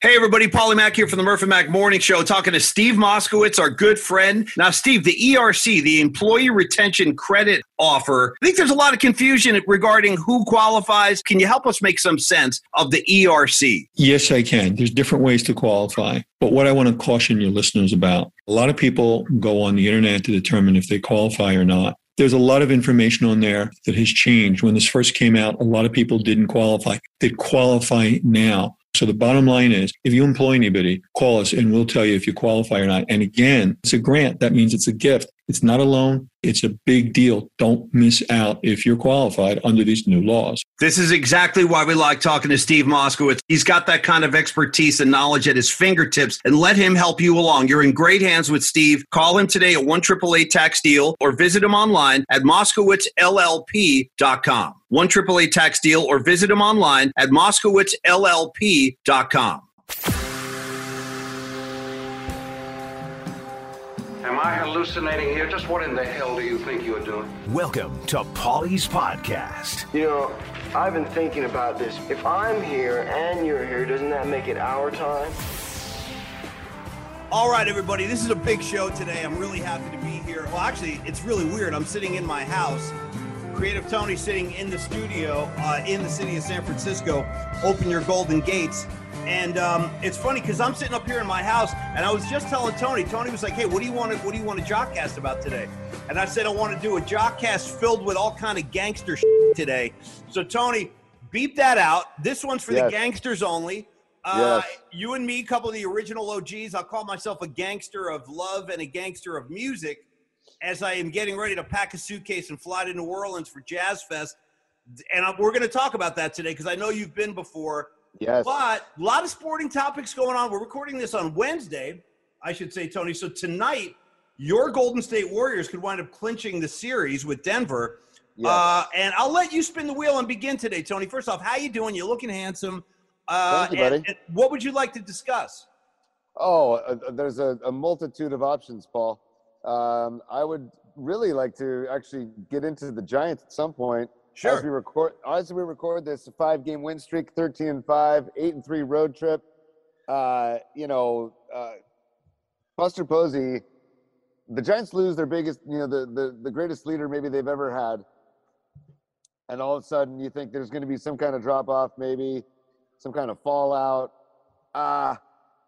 Hey, everybody. Paulie Mack here from the Murphy Mack Morning Show, talking to Steve Moskowitz, our good friend. Now, Steve, the ERC, the Employee Retention Credit Offer, I think there's a lot of confusion regarding who qualifies. Can you help us make some sense of the ERC? Yes, I can. There's different ways to qualify. But what I want to caution your listeners about a lot of people go on the internet to determine if they qualify or not. There's a lot of information on there that has changed. When this first came out, a lot of people didn't qualify. They qualify now. So the bottom line is if you employ anybody, call us and we'll tell you if you qualify or not. And again, it's a grant. That means it's a gift. It's not a loan. It's a big deal. Don't miss out if you're qualified under these new laws. This is exactly why we like talking to Steve Moskowitz. He's got that kind of expertise and knowledge at his fingertips, and let him help you along. You're in great hands with Steve. Call him today at 1 tax deal or visit him online at moskowitzllp.com. 1 tax deal or visit him online at moskowitzllp.com. Am I hallucinating here? Just what in the hell do you think you're doing? Welcome to Paulie's Podcast. You know, I've been thinking about this. If I'm here and you're here, doesn't that make it our time? All right, everybody, this is a big show today. I'm really happy to be here. Well, actually, it's really weird. I'm sitting in my house. Creative Tony sitting in the studio uh, in the city of San Francisco. Open your golden gates. And um, it's funny because I'm sitting up here in my house, and I was just telling Tony. Tony was like, "Hey, what do you want to what do you want to jockcast about today?" And I said, "I want to do a jockcast filled with all kind of gangster shit today." So Tony, beep that out. This one's for Yes. the gangsters only. Uh, Yes. You and me, a couple of the original OGs. I'll call myself a gangster of love and a gangster of music, as I am getting ready to pack a suitcase and fly to New Orleans for Jazz Fest. And I, we're going to talk about that today because I know you've been before. Yes. But a lot of sporting topics going on. We're recording this on Wednesday, I should say, Tony. So tonight, your Golden State Warriors could wind up clinching the series with Denver. Yes. Uh, and I'll let you spin the wheel and begin today, Tony. First off, how you doing? You're looking handsome. Uh, Thank you, and- buddy. and what would you like to discuss? Oh, uh, there's a, a multitude of options, Paul. Um, I would really like to actually get into the Giants at some point. As we record, as we record this, a five-game win streak, 13 and five, eight and three road trip. Uh, you know, uh, Buster Posey. The Giants lose their biggest, you know, the, the the greatest leader maybe they've ever had, and all of a sudden you think there's going to be some kind of drop off, maybe some kind of fallout. Ah,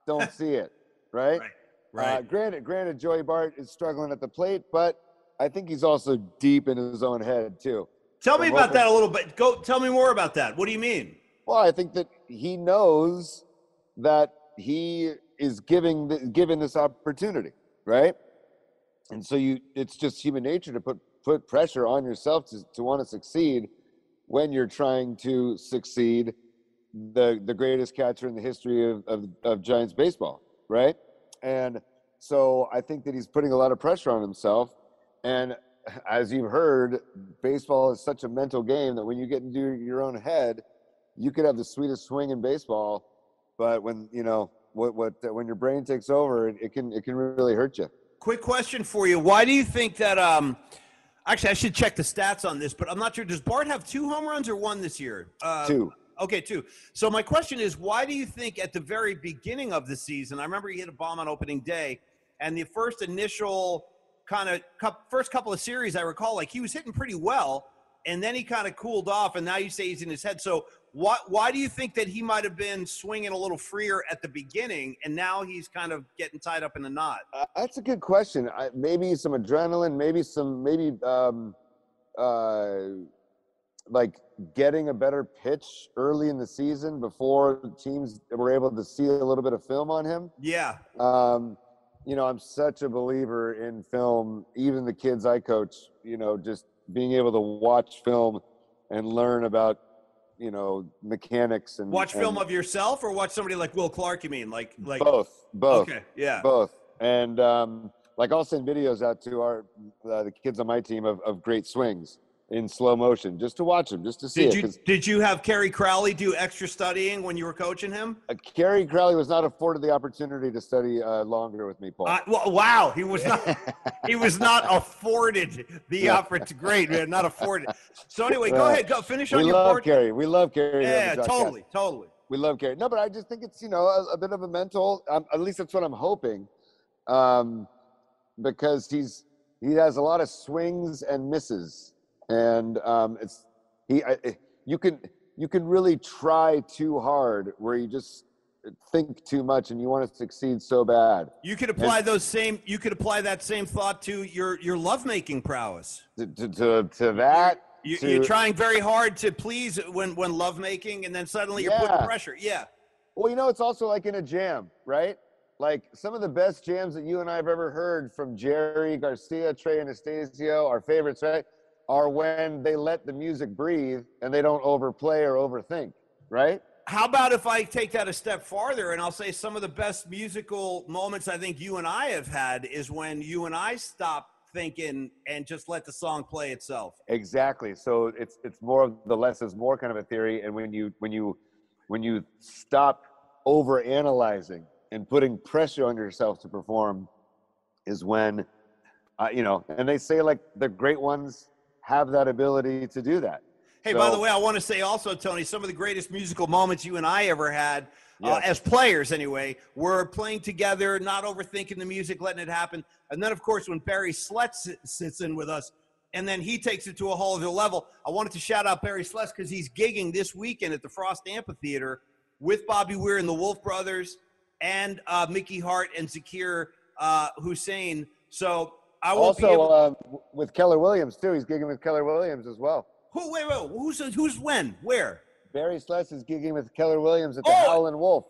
don't see it, right? Right. Uh, granted, granted, Joey Bart is struggling at the plate, but I think he's also deep in his own head too. Tell me about that a little bit. Go tell me more about that. What do you mean? Well, I think that he knows that he is giving the, given this opportunity, right? And so you, it's just human nature to put put pressure on yourself to, to want to succeed when you're trying to succeed the the greatest catcher in the history of, of, of Giants baseball, right? And so I think that he's putting a lot of pressure on himself. And as you've heard, baseball is such a mental game that when you get into your own head, you could have the sweetest swing in baseball, but when you know what what when your brain takes over, it, it can it can really hurt you. Quick question for you. Why do you think that? Um, actually, I should check the stats on this, but I'm not sure. Does Bart have two home runs or one this year? Uh, Two. Okay, two. So my question is, why do you think at the very beginning of the season, I remember he hit a bomb on opening day, and the first initial kind of first couple of series, I recall, like he was hitting pretty well, and then he kind of cooled off, and now you say he's in his head. So why why do you think that he might have been swinging a little freer at the beginning, and now he's kind of getting tied up in a knot? Uh, that's a good question. I, maybe some adrenaline, maybe some maybe um, uh, like getting a better pitch early in the season before teams were able to see a little bit of film on him. Yeah. Um, you know, I'm such a believer in film. Even the kids I coach, you know, just being able to watch film and learn about, you know, mechanics and Watch film and of yourself or watch somebody like Will Clark, you mean? Like like both, both, Okay, yeah. both. And um, like I'll send videos out to our uh, the kids on my team of, of great swings in slow motion just to watch them, just to see Did it. you did you have Kerry Crowley do extra studying when you were coaching him? uh, Kerry Crowley was not afforded the opportunity to study uh, longer with me, Paul. Uh, well, wow, he was not he was not afforded the opportunity. Great, man, not afforded. So anyway, go Well, ahead, go finish we on your We love board. Kerry. We love Kerry. Yeah, totally, totally. we love Gary. No, but I just think it's you know a, a bit of a mental. Um, at least that's what I'm hoping, um, because he's he has a lot of swings and misses, and um, it's he. I, I- you can you can really try too hard where you just think too much and you want to succeed so bad. You could apply those same. You could apply that same thought to your your lovemaking prowess. To to to, to that. You, to, you're trying very hard to please when when lovemaking, and then suddenly you're Yeah. putting pressure. Yeah. Well, you know, it's also like in a jam, right? Like some of the best jams that you and I have ever heard from Jerry Garcia, Trey Anastasio, our favorites, right? Are when they let the music breathe and they don't overplay or overthink, right? How about if I take that a step farther and I'll say some of the best musical moments I think you and I have had is when you and I stop thinking and just let the song play itself. Exactly. So it's it's more of the less is more kind of a theory. And when you when you when you stop over analyzing and putting pressure on yourself to perform, is when, uh, you know. And they say like the great ones have that ability to do that. Hey, by the way, I want to say also, Tony, some of the greatest musical moments you and I ever had, uh, as players anyway, were playing together, not overthinking the music, letting it happen. And then, of course, when Barry Sless si- sits in with us, and then he takes it to a whole other level. I wanted to shout out Barry Sless because he's gigging this weekend at the Frost Amphitheater with Bobby Weir and the Wolf Brothers and uh, Mickey Hart and Zakir uh, Hussain. So I be also able. w- with Keller Williams too. He's gigging with Keller Williams as well. who? Wait, wait. Who's who's when? Where? Barry Sless is gigging with Keller Williams at the Oh! Howlin' Wolf.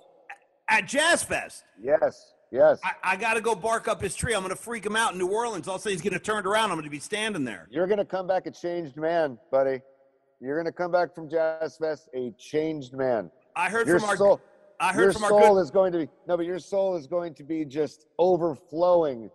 At Jazz Fest. Yes, yes. I, I got to go bark up his tree. I'm going to freak him out in New Orleans. I'll say he's going to turn around. I'm going to be standing there. You're gonna come back a changed man, buddy. You're gonna come back from Jazz Fest a changed man. I heard Your from our. soul, I your heard from our soul good. is going to be no, but your soul is going to be just overflowing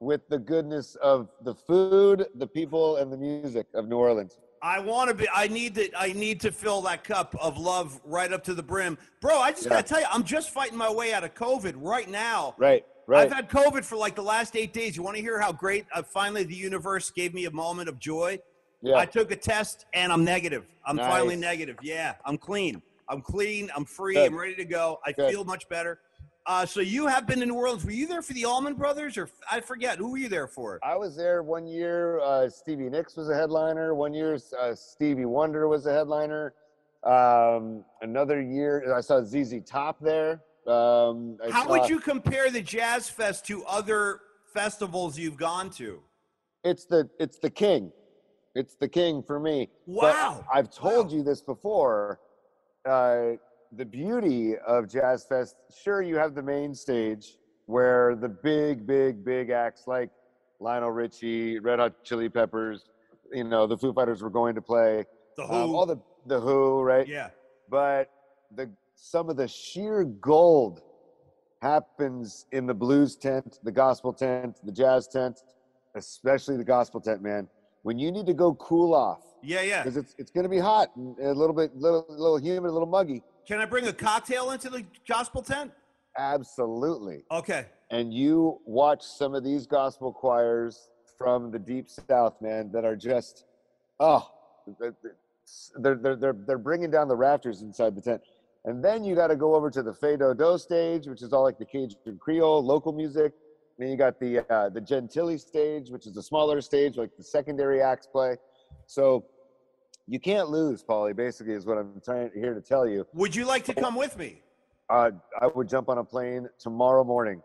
with the goodness of the food, the people, and the music of New Orleans. I want to be. I need to. I need to fill that cup of love right up to the brim, bro. I just Yeah. got to tell you, I'm just fighting my way out of COVID right now. Right, right. I've had COVID for like the last eight days. You want to hear how great? Uh, finally, the universe gave me a moment of joy. yeah. I took a test and I'm negative. I'm finally negative. Yeah, I'm clean. I'm clean. I'm free. Good. I'm ready to go. I Good. feel much better. Uh, so you have been in New Orleans. Were you there for the Allman Brothers, or I forget who were you there for? I was there one year. Uh, Stevie Nicks was a headliner. One year, uh, Stevie Wonder was a headliner. Um, another year, I saw ZZ Top there. Um, How saw- would you compare the Jazz Fest to other festivals you've gone to? It's the it's the king. It's the king for me. But Wow. I've told Wow. you this before. Uh, the beauty of Jazz Fest, sure, you have the main stage where the big, big, big acts like Lionel Richie, Red Hot Chili Peppers, you know, the Foo Fighters were going to play. The Who? Um, all the the Who, right? yeah. But the some of the sheer gold happens in the blues tent, the gospel tent, the jazz tent, especially the gospel tent, man. When you need to go cool off, Yeah, yeah. because it's it's going to be hot and a little bit, little little humid, a little muggy. Can I bring a cocktail into the gospel tent? Absolutely. Okay. And you watch some of these gospel choirs from the deep south, man, that are just oh, they're they're they're they're bringing down the rafters inside the tent. And then you got to go over to the Fais Do-Do stage, which is all like the Cajun Creole local music. Then you got the uh, the Gentilly stage, which is a smaller stage, like the secondary acts play. So you can't lose, Paulie. Basically, is what I'm trying here to tell you. Would you like to come with me? Uh, I would jump on a plane tomorrow morning.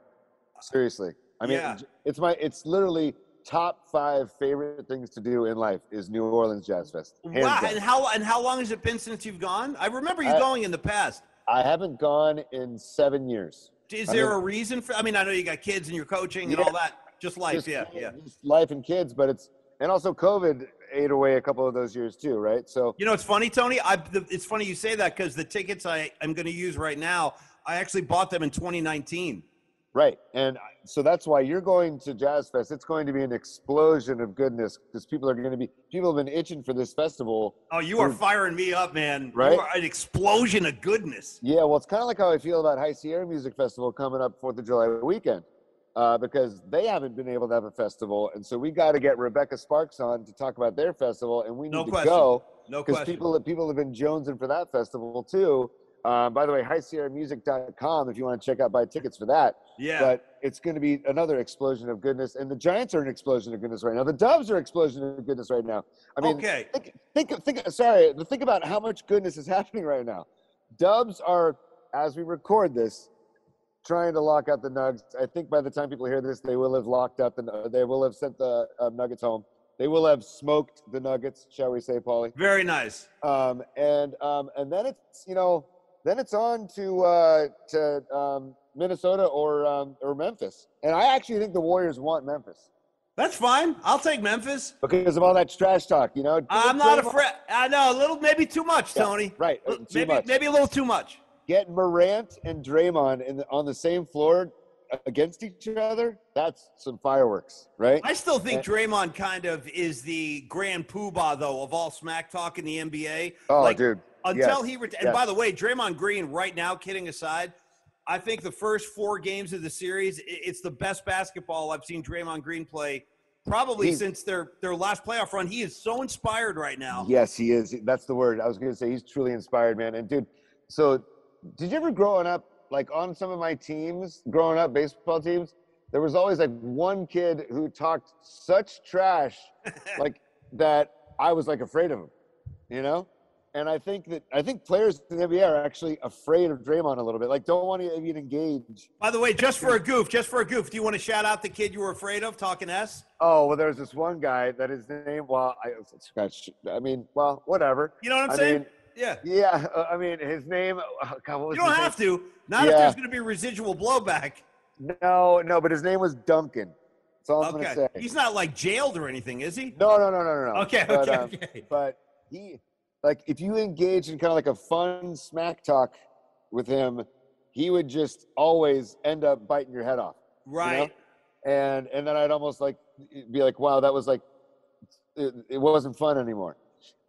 Seriously, I mean, Yeah. it's my it's literally top five favorite things to do in life is New Orleans Jazz Fest. Wow. down. And how and how long has it been since you've gone? I remember you I- going in the past. I haven't gone in seven years. Is I there mean- a reason for? I mean, I know you got kids and you're coaching and all that. Just life, Just- yeah, yeah. just life and kids, but it's and also COVID ate away a couple of those years too, right? So You know, it's funny, Tony. I the, it's funny you say that because the tickets I am going to use right now, I actually bought them in 2019. right, and so that's why you're going to Jazz Fest. It's going to be an explosion of goodness because people are going to be people have been itching for this festival. Oh, you are firing me up, man! Right? You are an explosion of goodness. Yeah, well, it's kind of like how I feel about High Sierra Music Festival coming up Fourth of July weekend, uh, because they haven't been able to have a festival, and so we got to get Rebecca Sparks on to talk about their festival, and we need No to question. go No because people people have been jonesing for that festival too. Um, by the way, highsierramusic.com if you want to check out buy tickets for that. Yeah. But it's going to be another explosion of goodness, and the Giants are an explosion of goodness right now. The Dubs are an explosion of goodness right now. I mean, okay. think, think, think. Sorry, think about how much goodness is happening right now. Dubs are, as we record this, trying to lock out the Nugs. I think by the time people hear this, they will have locked out the. They will have sent the uh, Nuggets home. They will have smoked the Nuggets, shall we say, Paulie? Very nice. Um, and um, and then it's you know then it's on to uh, to um, Minnesota or um, or Memphis. And I actually think the Warriors want Memphis That's fine. I'll take Memphis. because of all that trash talk. You know, I'm not afraid. I know a little, maybe too much, Yeah, Tony. right, too maybe, much. maybe a little too much. Get Morant and Draymond in the, on the same floor against each other. That's some fireworks, right? I still think. Draymond kind of is the grand poobah though of all smack talk in the NBA. Oh, like, dude. Until Yes, he ret- and yes. by the way, Draymond Green right now, kidding aside, I think the first four games of the series, it's the best basketball I've seen Draymond Green play probably He's- since their their last playoff run. He is so inspired right now. Yes, he is. That's the word. I was going to say he's truly inspired, man. And dude, so did you ever growing up, like on some of my teams, growing up baseball teams, there was always like one kid who talked such trash, like that I was like afraid of him, you know? And I think that I think players in the NBA are actually afraid of Draymond a little bit. Like, don't want to even engage. By the way, just for a goof, just for a goof, do you want to shout out the kid you were afraid of talking S? Oh well, there's this one guy that his name. Well, I. I mean, well, whatever. You know what I'm I saying? mean, yeah. Yeah, uh, I mean, his name. oh, God, what was You don't his name? have to. Not if there's going to be residual blowback. No, no, but his name was Duncan. That's all I'm Okay. gonna say. He's not like jailed or anything, is he? No, no, no, no, no. Okay, but, okay, um, okay. But he, like, if you engage in kind of like a fun smack talk with him, he would just always end up biting your head off. Right. And and then I'd almost like be like, wow, that was like, it, it wasn't fun anymore.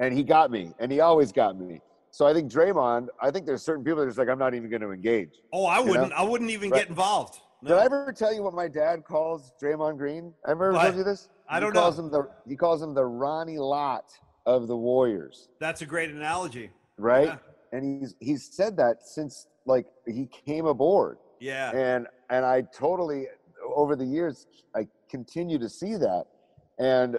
And he got me, and he always got me. So I think Draymond, I think there's certain people that are just like, I'm not even going to engage. Oh, I wouldn't. I wouldn't even Right. get involved. No. Did I ever tell you what my dad calls Draymond Green? I ever What? told you this? I don't calls know. Him the, he calls him the Ronnie Lott of the Warriors, That's a great analogy. right? Yeah. And he's he's said that since like he came aboard, Yeah. and and I totally over the years I continue to see that, and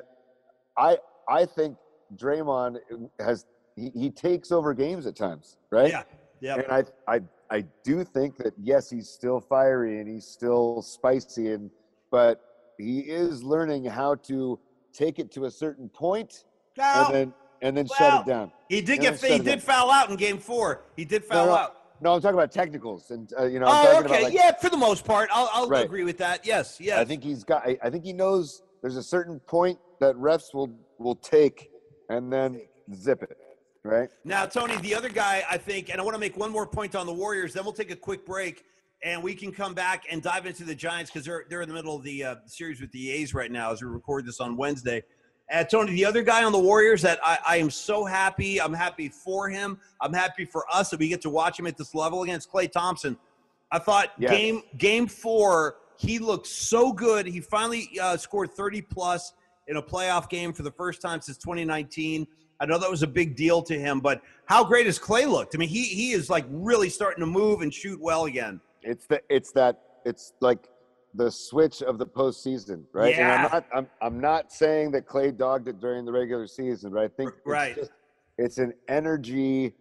I I think Draymond has he, he takes over games at times, right? Yeah. Yeah. And I, I, I do think that yes, he's still fiery and he's still spicy, and but he is learning how to take it to a certain point and then and then shut it down. he did and get. He did down. foul out in Game Four. He did foul no, no, out. no, I'm talking about technicals, and uh, you know, I'm Oh, talking okay. about like, yeah, for the most part, I'll, I'll Right. agree with that. Yes. Yes. I think he's got. I, I think he knows there's a certain point that refs will will take, and then zip it, right? Now, Tony, the other guy, I think, and I want to make one more point on the Warriors. Then we'll take a quick break, and we can come back and dive into the Giants because they're they're in the middle of the uh, series with the A's right now as we record this on Wednesday. Uh, Tony, the other guy on the Warriors that I, I am so happy. I'm happy for him. I'm happy for us that we get to watch him at this level against Klay Thompson. I thought Yes. game game four, he looked so good. He finally uh, scored 30 plus in a playoff game for the first time since 2019. I know that was a big deal to him, but how great has Klay looked? I mean, he he is like really starting to move and shoot well again. It's the it's that it's like the switch of the postseason, right? And Yeah. I'm not I'm I'm not saying that Klay dogged it during the regular season, but I think it's Right. just- it's an energy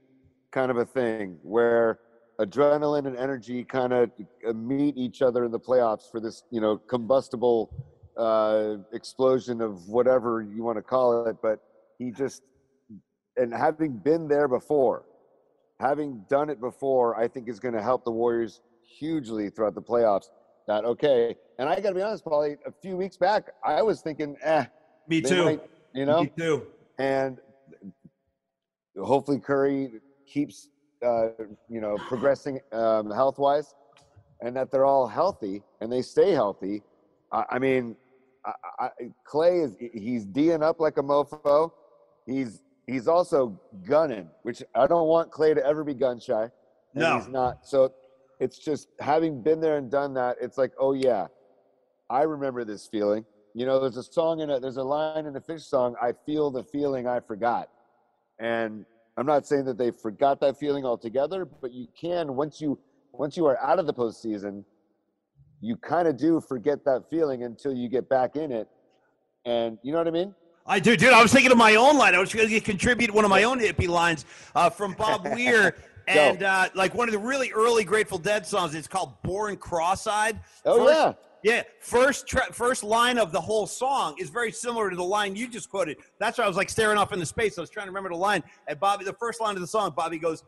kind of a thing where adrenaline and energy kind of meet each other in the playoffs for this, you know, combustible uh, explosion of whatever you want to call it. But he just and having been there before, having done it before, I think is going to help the Warriors hugely throughout the playoffs. That okay, and I got to be honest, Paulie. A few weeks back, I was thinking, eh, Me too. might- you know, Me too. and hopefully Curry keeps, uh, you know, progressing um, health wise, and that they're all healthy and they stay healthy. I, I mean, I, I, Klay is he's d'ing up like a mofo. He's he's also gunning, which I don't want Klay to ever be gun shy. No. he's not. So it's just having been there and done that. It's like, oh yeah, I remember this feeling. You know, there's a song in a there's a line in the Phish song. I feel the feeling I forgot, and I'm not saying that they forgot that feeling altogether, but you can once you once you are out of the postseason, you kind of do forget that feeling until you get back in it, and you know what I mean. I do, dude. I was thinking of my own line. I was going to contribute one of my own hippie lines uh, from Bob Weir. And uh, like one of the really early Grateful Dead songs, it's called "Born Cross-Eyed." Oh First- yeah, Yeah, first tra- first line of the whole song is very similar to the line you just quoted. That's why I was like staring off into space. I was trying to remember the line. And Bobby, the first line of the song, Bobby goes,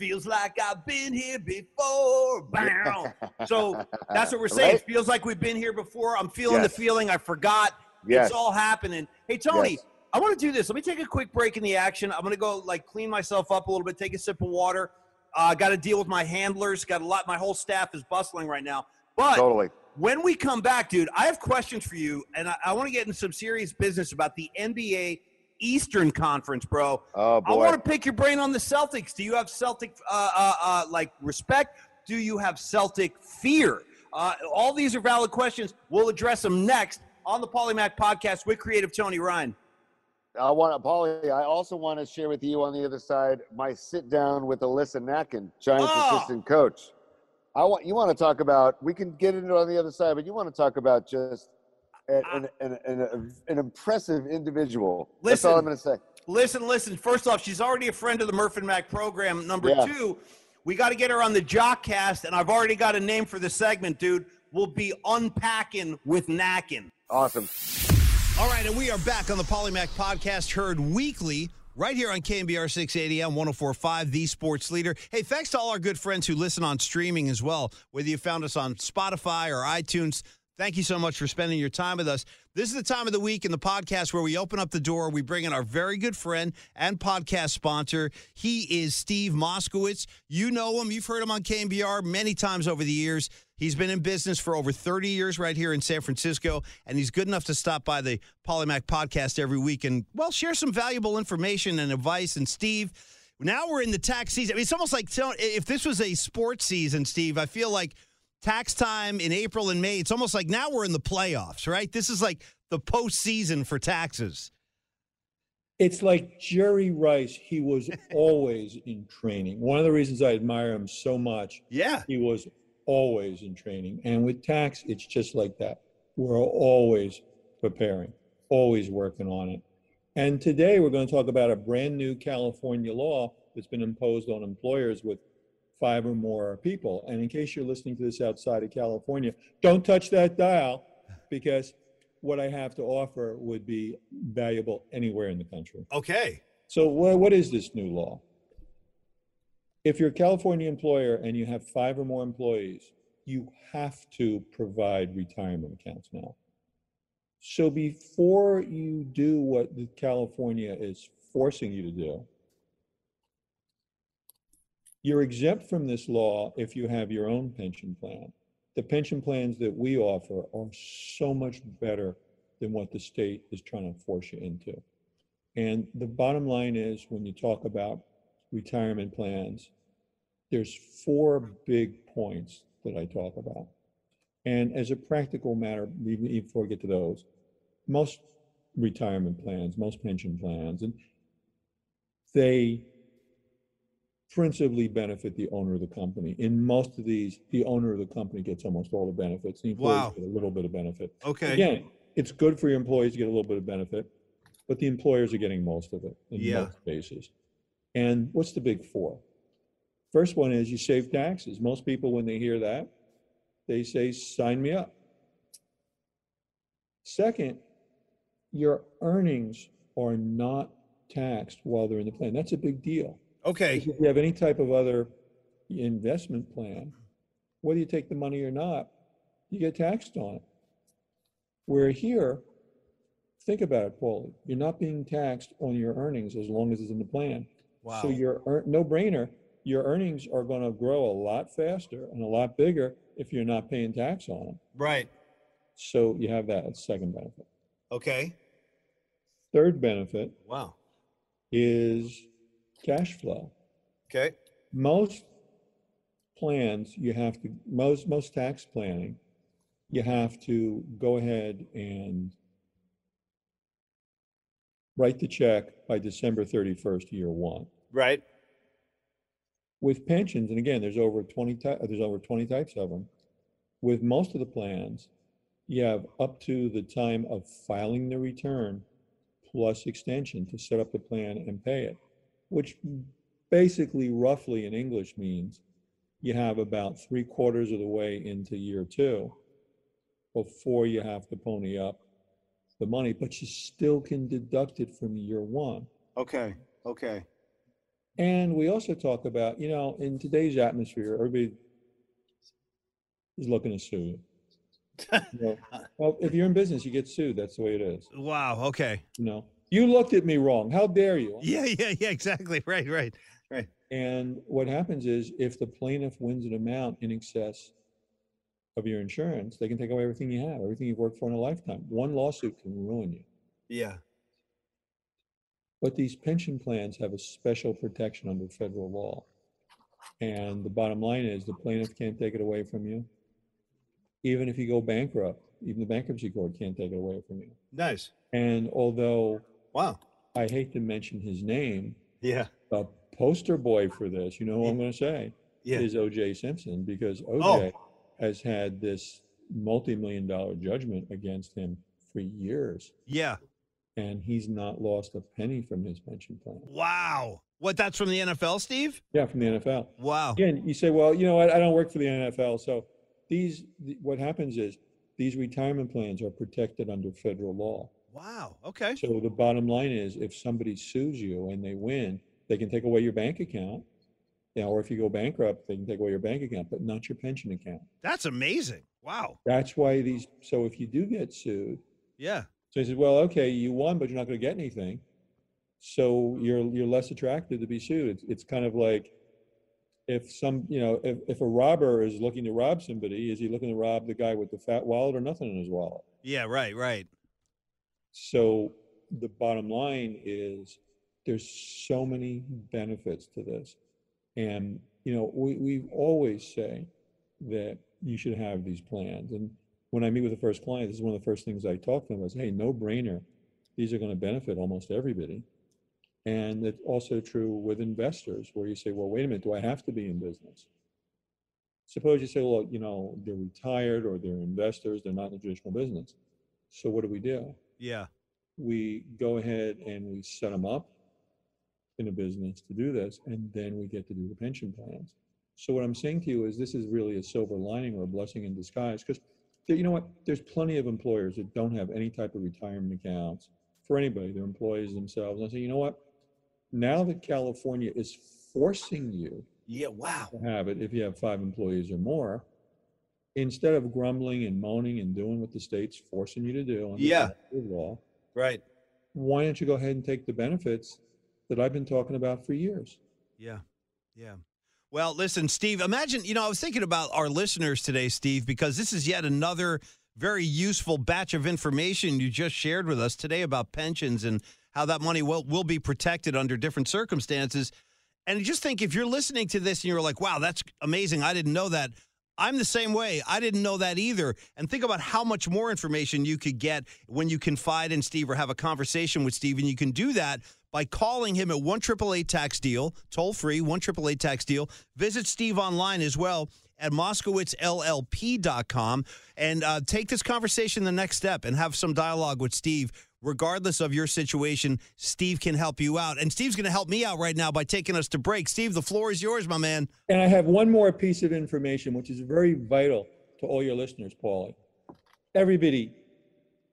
"Feels like I've been here before." Bow. so that's what we're saying. Right? It feels like we've been here before. I'm feeling Yes. the feeling. I forgot. Yes. It's all happening. Hey Tony, Yes. I want to do this. Let me take a quick break in the action. I'm going to go like clean myself up a little bit, take a sip of water. I uh, got to deal with my handlers. Got a lot. My whole staff is bustling right now. But totally. when we come back, dude, I have questions for you, and I, I want to get in some serious business about the NBA Eastern Conference, bro. Oh I want to pick your brain on the Celtics. Do you have Celtic uh, uh, uh, like respect? Do you have Celtic fear? Uh, all these are valid questions. We'll address them next on the Paulie Mac podcast with Creative Tony Ryan. I want to, Paulie. I also want to share with you on the other side my sit down with Alyssa Nakken, Giants Oh. assistant coach. I want you want to talk about. We can get into it on the other side, but you want to talk about just an an, an, an, an impressive individual. That's all I'm going to say. Listen, listen. First off, she's already a friend of the Murph and Mac program. Number Yeah. two, we got to get her on the Jockcast, and I've already got a name for the segment, dude. We'll be unpacking with Nakken. Awesome. All right, and we are back on the Paulie Mac podcast, heard weekly right here on KNBR 680 AM 1045, the sports leader. Hey, thanks to all our good friends who listen on streaming as well, whether you found us on Spotify or iTunes. Thank you so much for spending your time with us. This is the time of the week in the podcast where we open up the door. We bring in our very good friend and podcast sponsor. He is Steve Moskowitz. You know him. You've heard him on KNBR many times over the years. He's been in business for over 30 years right here in San Francisco, and he's good enough to stop by the Paulie Mac podcast every week and, well, share some valuable information and advice. And, Steve, now we're in the tax season. I mean, it's almost like if this was a sports season, Steve, I feel like tax time in April and May, it's almost like now we're in the playoffs, right? This is like the postseason for taxes. It's like Jerry Rice. He was always in training. One of the reasons I admire him so much, Yeah. he was always in training. And with tax, it's just like that. We're always preparing, always working on it. And today we're going to talk about a brand new California law that's been imposed on employers with five or more people. And in case you're listening to this outside of California, don't touch that dial because what I have to offer would be valuable anywhere in the country. Okay. So, wha- what is this new law? If you're a California employer and you have five or more employees, you have to provide retirement accounts now. So, before you do what the California is forcing you to do, you're exempt from this law if you have your own pension plan. The pension plans that we offer are so much better than what the state is trying to force you into. And the bottom line is when you talk about retirement plans, there's four big points that I talk about. And as a practical matter, even before I get to those, most retirement plans, most pension plans, and they principally benefit the owner of the company. In most of these, the owner of the company gets almost all the benefits. The employees Wow. get a little bit of benefit. Okay. Again, it's good for your employees to get a little bit of benefit, but the employers are getting most of it in Yeah. most cases. And what's the big four? First one is you save taxes. Most people, when they hear that, they say, sign me up. Second, your earnings are not taxed while they're in the plan. That's a big deal. Okay. If you have any type of other investment plan, whether you take the money or not, you get taxed on it. Where here, think about it, Paul, you're not being taxed on your earnings as long as it's in the plan. Wow. So your no brainer, your earnings are going to grow a lot faster and a lot bigger if you're not paying tax on them. Right. So you have that second benefit. Okay. Third benefit Wow. is cash flow. Okay. most plans you have to most most tax planning you have to go ahead and write the check by December 31st year one Right. With pensions, and again, there's over 20 ty- there's over 20 types of them. With most of the plans, you have up to the time of filing the return plus extension to set up the plan and pay it, which basically roughly in English means you have about three quarters of the way into year two before you have to pony up the money, but you still can deduct it from year one. Okay. Okay. And we also talk about, you know, in today's atmosphere, everybody is looking to sue you. Know, well, if you're in business, you get sued. That's the way it is. Wow. Okay. You know, you looked at me wrong. How dare you? Yeah. Yeah. Yeah. Exactly. Right. Right. Right. And what happens is if the plaintiff wins an amount in excess of your insurance, they can take away everything you have, everything you've worked for in a lifetime. One lawsuit can ruin you. Yeah. But these pension plans have a special protection under federal law. And the bottom line is the plaintiff can't take it away from you. Even if you go bankrupt, even the bankruptcy court can't take it away from you. Nice. And although Wow. I hate to mention his name, Yeah. the poster boy for this, you know who I'm going to say, Yeah. is OJ Simpson because Oh. OJ has had this multi-million dollar judgment against him for years. Yeah. And he's not lost a penny from his pension plan. Wow. What? That's from the NFL, Steve? Yeah, from the NFL. Wow. Again, you say, well, you know, I, I don't work for the NFL, so these. th- What happens is these retirement plans are protected under federal law. Wow. Okay. So the bottom line is, if somebody sues you and they win, they can take away your bank account. Know, or if you go bankrupt, they can take away your bank account, but not your pension account. That's amazing. Wow. That's why these. So if you do get sued, Yeah. so he says, well, okay, you won, but you're not going to get anything. So you're you're less attracted to be sued. It's, it's kind of like if some, you know, if, if a robber is looking to rob somebody, is he looking to rob the guy with the fat wallet or nothing in his wallet? Yeah. Right. Right. So the bottom line is there's so many benefits to this. And, you know, we, we always say that you should have these plans. And when I meet with the first client, this is one of the first things I talk to them is, hey, no brainer. These are going to benefit almost everybody. And it's also true with investors where you say, well, wait a minute, do I have to be in business? Suppose you say, well, you know, they're retired or they're investors, they're not in the traditional business. So what do we do? Yeah. we go ahead and we set them up in a business to do this, and then we get to do the pension plans. So what I'm saying to you is this is really a silver lining or a blessing in disguise because you know what? There's plenty of employers that don't have any type of retirement accounts for anybody, their employees themselves. And I say, you know what? Now that California is forcing you Yeah. Wow. to have it if you have five employees or more, instead of grumbling and moaning and doing what the state's forcing you to do Yeah. law, Right. why don't you go ahead and take the benefits that I've been talking about for years? Yeah. Yeah. Well, listen, Steve, imagine, you know, I was thinking about our listeners today, Steve, because this is yet another very useful batch of information you just shared with us today about pensions and how that money will, will be protected under different circumstances. And just think if you're listening to this and you're like, wow, that's amazing. I didn't know that. I'm the same way. I didn't know that either. And think about how much more information you could get when you confide in Steve or have a conversation with Steve. And you can do that by calling him at 1 tax deal, toll free, 1 tax deal. Visit Steve online as well at moskowitzllp.com and uh, take this conversation the next step and have some dialogue with Steve. Regardless of your situation, Steve can help you out. And Steve's going to help me out right now by taking us to break. Steve, the floor is yours, my man. And I have one more piece of information, which is very vital to all your listeners, Paulie. Everybody,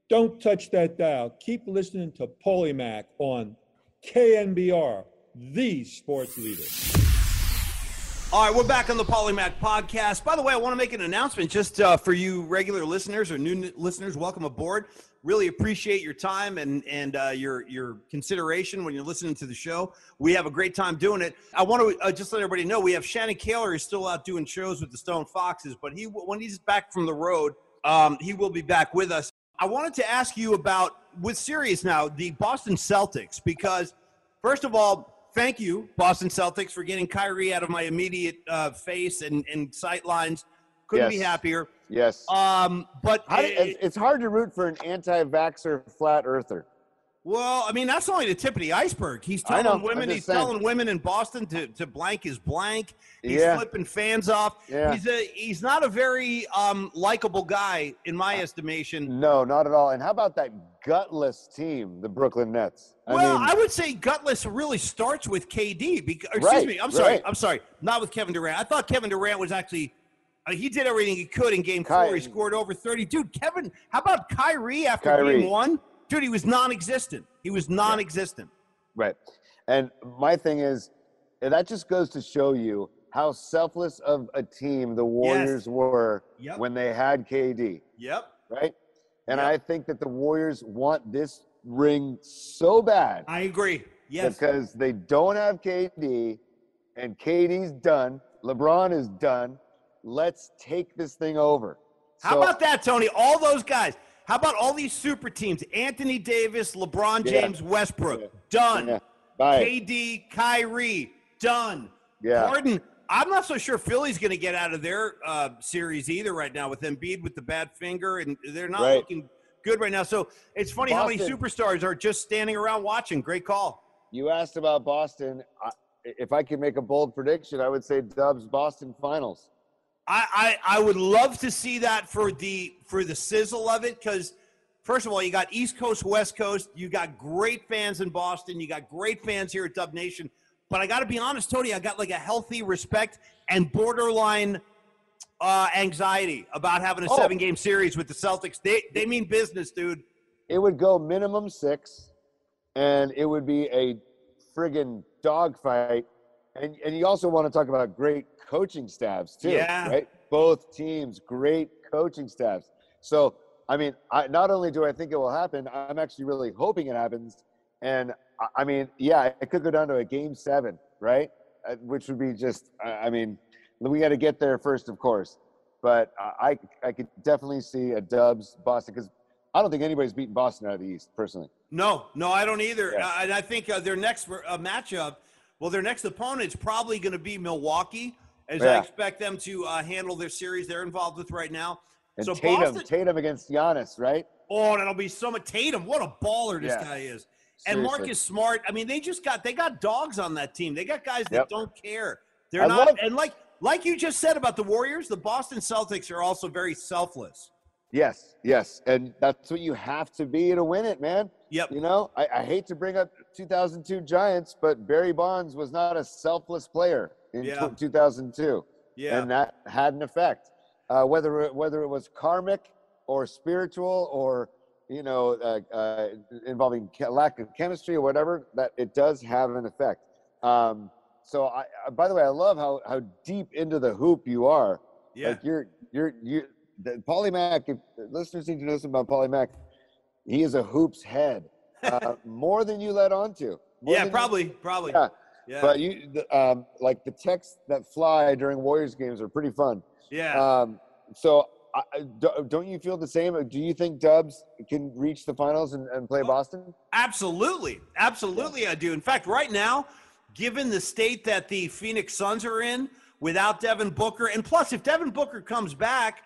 don't touch that dial. Keep listening to Paulie Mac on KNBR, the sports leader. All right, we're back on the Paulie Mac podcast. By the way, I want to make an announcement just uh, for you regular listeners or new n- listeners. Welcome aboard. Really appreciate your time and and uh, your your consideration when you're listening to the show. We have a great time doing it. I want to uh, just let everybody know we have Shannon Koehler is still out doing shows with the Stone Foxes, but he when he's back from the road, um, he will be back with us. I wanted to ask you about with serious now the Boston Celtics because first of all, thank you, Boston Celtics, for getting Kyrie out of my immediate uh, face and, and sight lines. Couldn't be happier. Yes. Um, but uh, it's, hard to root for an anti-vaxxer flat earther. Well, I mean, that's only the tip of the iceberg. He's telling know, women, he's saying. telling women in Boston to, to blank his blank. He's Yeah. flipping fans off. Yeah. He's a he's not a very um, likable guy in my estimation. No, not at all. And how about that gutless team, the Brooklyn Nets? I well, mean, I would say gutless really starts with KD. Because, excuse Right, me, I'm sorry, right. I'm sorry, not with Kevin Durant. I thought Kevin Durant was actually. Uh, he did everything he could in Game Four. He scored over 30. Dude, Kevin, how about Kyrie after Kyrie. Game One? Dude, he was non-existent. He was non-existent. Right. And my thing is, that just goes to show you how selfless of a team the Warriors were Yep. when they had KD, Yep. right? And Yep. I think that the Warriors want this ring so bad I agree. Yes. because they don't have KD and KD's done. LeBron is done. Let's take this thing over. How So- about that, Tony? All those guys. How about all these super teams? Anthony Davis, LeBron Yeah. James, Westbrook, Yeah. done. Yeah. Bye. KD, Kyrie, done. Yeah. Harden. I'm not so sure Philly's going to get out of their uh, series either right now with Embiid with the bad finger, and they're not Right. looking good right now. So it's funny how many superstars are just standing around watching. Great call. You asked about Boston. I, if I could make a bold prediction, I would say Dubs Boston Finals. I, I I would love to see that for the for the sizzle of it because first of all you got East Coast West Coast you got great fans in Boston you got great fans here at Dub Nation but I got to be honest Tony I got like a healthy respect and borderline uh, anxiety about having a Oh. seven game series with the Celtics they they mean business dude It would go minimum six, and it would be a friggin' dogfight. And and you also want to talk about great coaching staffs too, Yeah. right? Both teams, great coaching staffs. So I mean, I, not only do I think it will happen, I'm actually really hoping it happens. And I- I mean, yeah, it could go down to a game seven, right? Uh, Which would be just, I I mean, we got to get there first, of course. But I, I could definitely see a Dubs Boston because I don't think anybody's beaten Boston out of the East, personally. No, no, I don't either. Yeah. Uh, and I think uh, their next uh, matchup, well, their next opponent's probably going to be Milwaukee, as I expect them to uh, handle their series they're involved with right now. And so Tatum, Boston, Tatum against Giannis, right? oh, that'll be so much. Tatum, what a baller this Yeah. guy is. And Seriously. Marcus Smart. I mean, they just got they got dogs on that team. They got guys that Yep. don't care. They're I not. love- and like like you just said about the Warriors, the Boston Celtics are also very selfless. Yes, yes, and that's what you have to be to win it, man. Yep. You know, I, I hate to bring up 2002 Giants, but Barry Bonds was not a selfless player in Yeah. 2002, Yeah. and that had an effect. Uh, whether it, whether it was karmic or spiritual or you know uh, uh, involving che- lack of chemistry or whatever, that it does have an effect. Um, so, I, I, by the way, I love how how deep into the hoop you are. yeah. Like you're you're you the Paulie Mac, if listeners need to know something about Paulie Mac, he is a hoops head. Uh, more than you let on to. Yeah, than you- probably, probably. Yeah, yeah. But you the, um like the texts that fly during Warriors games are pretty fun. yeah. Um so I, I- do- don't you feel the same? Do you think Dubs can reach the finals and, and play Boston? Absolutely. Absolutely, I do. In fact, right now, given the state that the Phoenix Suns are in without Devin Booker, and plus, if Devin Booker comes back,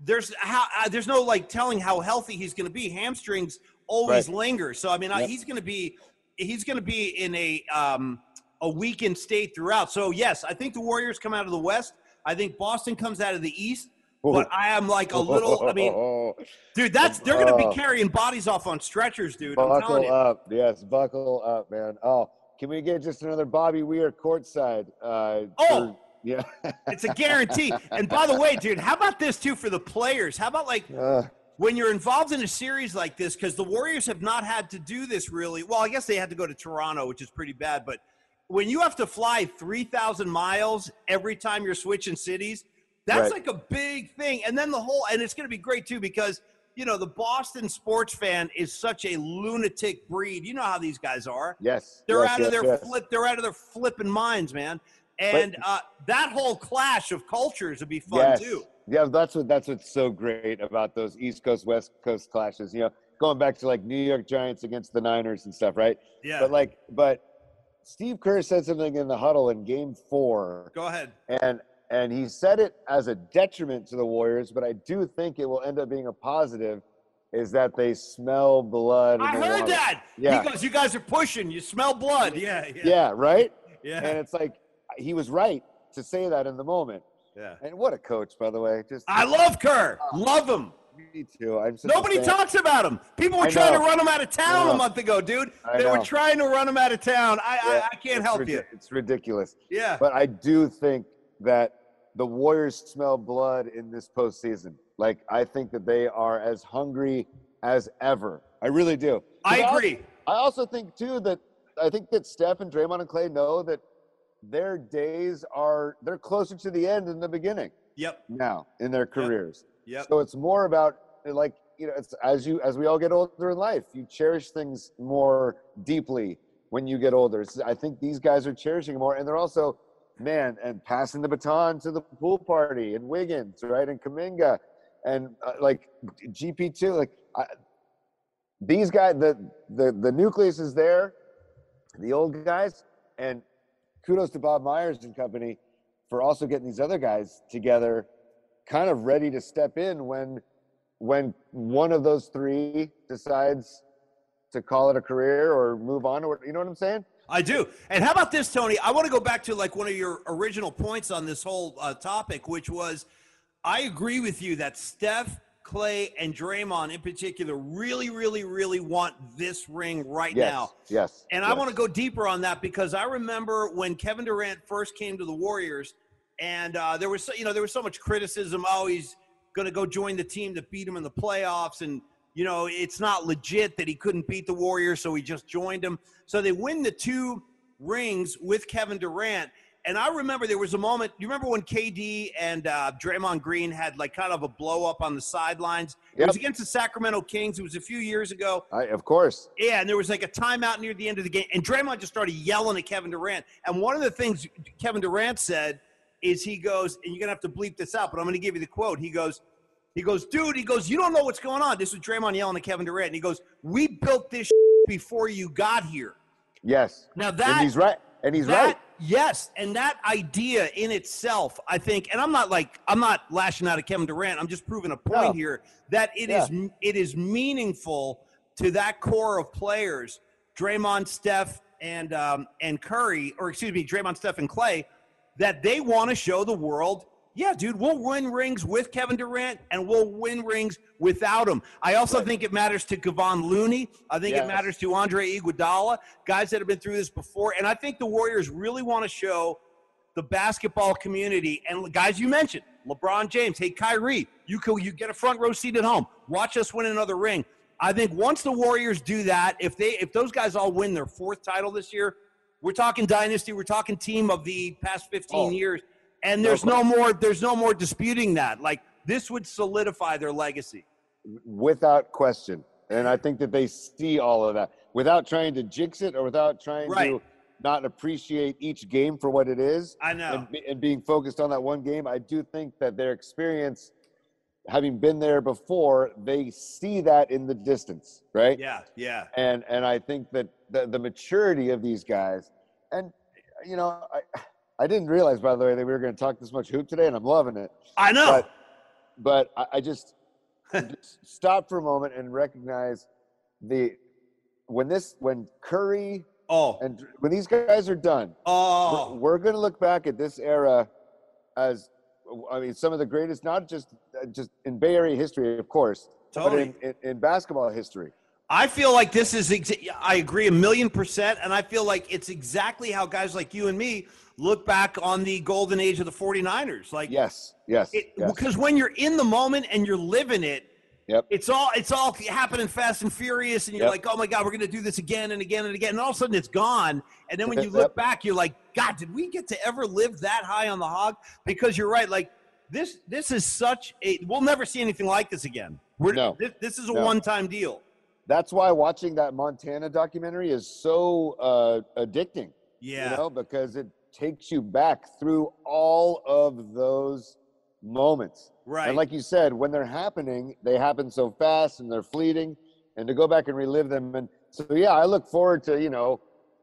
there's how uh, there's no like telling how healthy he's going to be. Hamstrings always Right. linger, so I mean, uh, Yep. he's going to be he's going to be in a um, a weakened state throughout. So yes, I think the Warriors come out of the West. I think Boston comes out of the East. But I am like a little. I mean, dude, that's they're going to be carrying bodies off on stretchers, dude. I'm telling buckle up. Yes, buckle up, man. Oh, can we get just another Bobby Weir courtside? Uh, Oh! for- yeah. It's a guarantee. and by the way, dude, how about this too for the players? How about like Uh, when you're involved in a series like this, because the Warriors have not had to do this really. Well, I guess they had to go to Toronto, which is pretty bad. But when you have to fly 3,000 miles every time you're switching cities, that's Right. like a big thing. And then the whole, and it's going to be great too because, you know, the Boston sports fan is such a lunatic breed. You know how these guys are. yes. They're yes, out yes, of their yes. flip. They're out of their flipping minds, man. And uh, that whole clash of cultures would be fun too. Yeah, that's what that's what's so great about those East Coast West Coast clashes. You know, going back to like New York Giants against the Niners and stuff, right? Yeah. But like, but Steve Kerr said something in the huddle in Game Four, Go ahead. and and he said it as a detriment to the Warriors, but I do think it will end up being a positive is that they smell blood. I heard wanna- that. Yeah. He goes, "You guys are pushing. You smell blood." Yeah, yeah, Yeah, right. yeah. And it's like he was right to say that in the moment. Yeah. And what a coach, by the way. Just I love Kerr. Love him. me too. I'm Nobody talks about him. People were I trying to run him out of town a month ago, dude. I They were trying to run him out of town. I, Yeah, I, I can't help ridic- you. It's ridiculous. Yeah. But I do think that the Warriors smell blood in this postseason. Like I think that they are as hungry as ever. I really do. I agree. I also think too that I think that Steph and Draymond and Klay know that their days are they're closer to the end than the beginning Yep. now in their careers. Yep. So it's more about like you know, it's as you as we all get older in life, you cherish things more deeply when you get older. It's- I think these guys are cherishing more, and they're also, man, and passing the baton to the Poole Party and Wiggins, right, and Kuminga, and uh, like GP two, like I, these guys, the the the nucleus is there, the old guys, and kudos to Bob Myers and company for also getting these other guys together, kind of ready to step in when when one of those three decides to call it a career or move on or you know what I'm saying? I do. And how about this, Tony? I want to go back to like one of your original points on this whole uh, topic, which was I agree with you that Steph, Klay, and Draymond in particular really, really, really want this ring right Yes. now. Yes. And I want to go deeper on that because I remember when Kevin Durant first came to the Warriors, and uh, there was so, you know there was so much criticism. Oh, he's going to go join the team that beat him in the playoffs, and you know it's not legit that he couldn't beat the Warriors, so he just joined them. So they win the two rings with Kevin Durant. And I remember there was a moment. You remember when KD and uh, Draymond Green had like kind of a blow up on the sidelines? It was against the Sacramento Kings. It was a few years ago. I, of course. Yeah, and there was like a timeout near the end of the game, and Draymond just started yelling at Kevin Durant. And one of the things Kevin Durant said is he goes, and you're gonna have to bleep this out, but I'm gonna give you the quote. He goes, he goes, dude, he goes, you don't know what's going on. This was Draymond yelling at Kevin Durant, and he goes, we built this before you got here. Yes. Now and that he's right. And he's that, right. Yes, and that idea in itself, I think, and I'm not like I'm not lashing out at Kevin Durant. I'm just proving a point No. here that it is it is meaningful to that core of players, Draymond, Steph, and um, and Curry, or excuse me, Draymond, Steph, and Klay, that they want to show the world. Yeah, dude, we'll win rings with Kevin Durant and we'll win rings without him. I also think it matters to Kevon Looney. I think it matters to Andre Iguodala, guys that have been through this before. And I think the Warriors really want to show the basketball community and guys you mentioned, LeBron James, hey Kyrie, you can you get a front row seat at home. Watch us win another ring. I think once the Warriors do that, if they if those guys all win their fourth title this year, we're talking dynasty, we're talking team of the past 15 Oh. years. And there's no more there's no more disputing that. Like this would solidify their legacy. without question. And I think that they see all of that without trying to jinx it or without trying Right. to not appreciate each game for what it is I know. and, be- and being focused on that one game. I do think that their experience, having been there before, they see that in the distance, right? Yeah, yeah. And and I think that the, the maturity of these guys, and you know, I I didn't realize by the way that we were going to talk this much hoop today, and I'm loving it I know. but but I, I just, just stop for a moment and recognize the when this when Curry oh. and when these guys are done, Oh. we're, we're going to look back at this era as I mean some of the greatest, not just uh, just in Bay Area history, of course, but Totally. in, in, in basketball history. I feel like this is, exa- I agree a million percent. And I feel like it's exactly how guys like you and me look back on the golden age of the 49ers. Like, Yes, yes, it, yes. because when you're in the moment and you're living it, Yep. it's all it's all happening fast and furious, and you're Yep. like, oh my god, we're gonna do this again and again and again, and all of a sudden it's gone. And then when you Yep. look back, you're like, God, did we get to ever live that high on the hog? Because you're right, like this this is such a we'll never see anything like this again. We're, No. this, this is a No. one time deal. That's why watching that Montana documentary is so uh, addicting. Yeah. you know, because it takes you back through all of those moments. Right. And like you said, when they're happening, they happen so fast and they're fleeting. And to go back and relive them. And so, yeah, I look forward to, you know,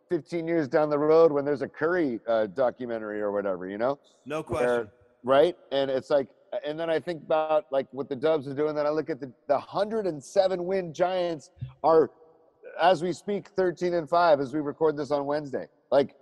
15 years down the road when there's a Curry uh, documentary or whatever, you know? no where- question. right? And it's like, and then I think about like what the Dubs are doing. Then I look at the the 107 win Giants are, as we speak, 13 and five as we record this on Wednesday. Like,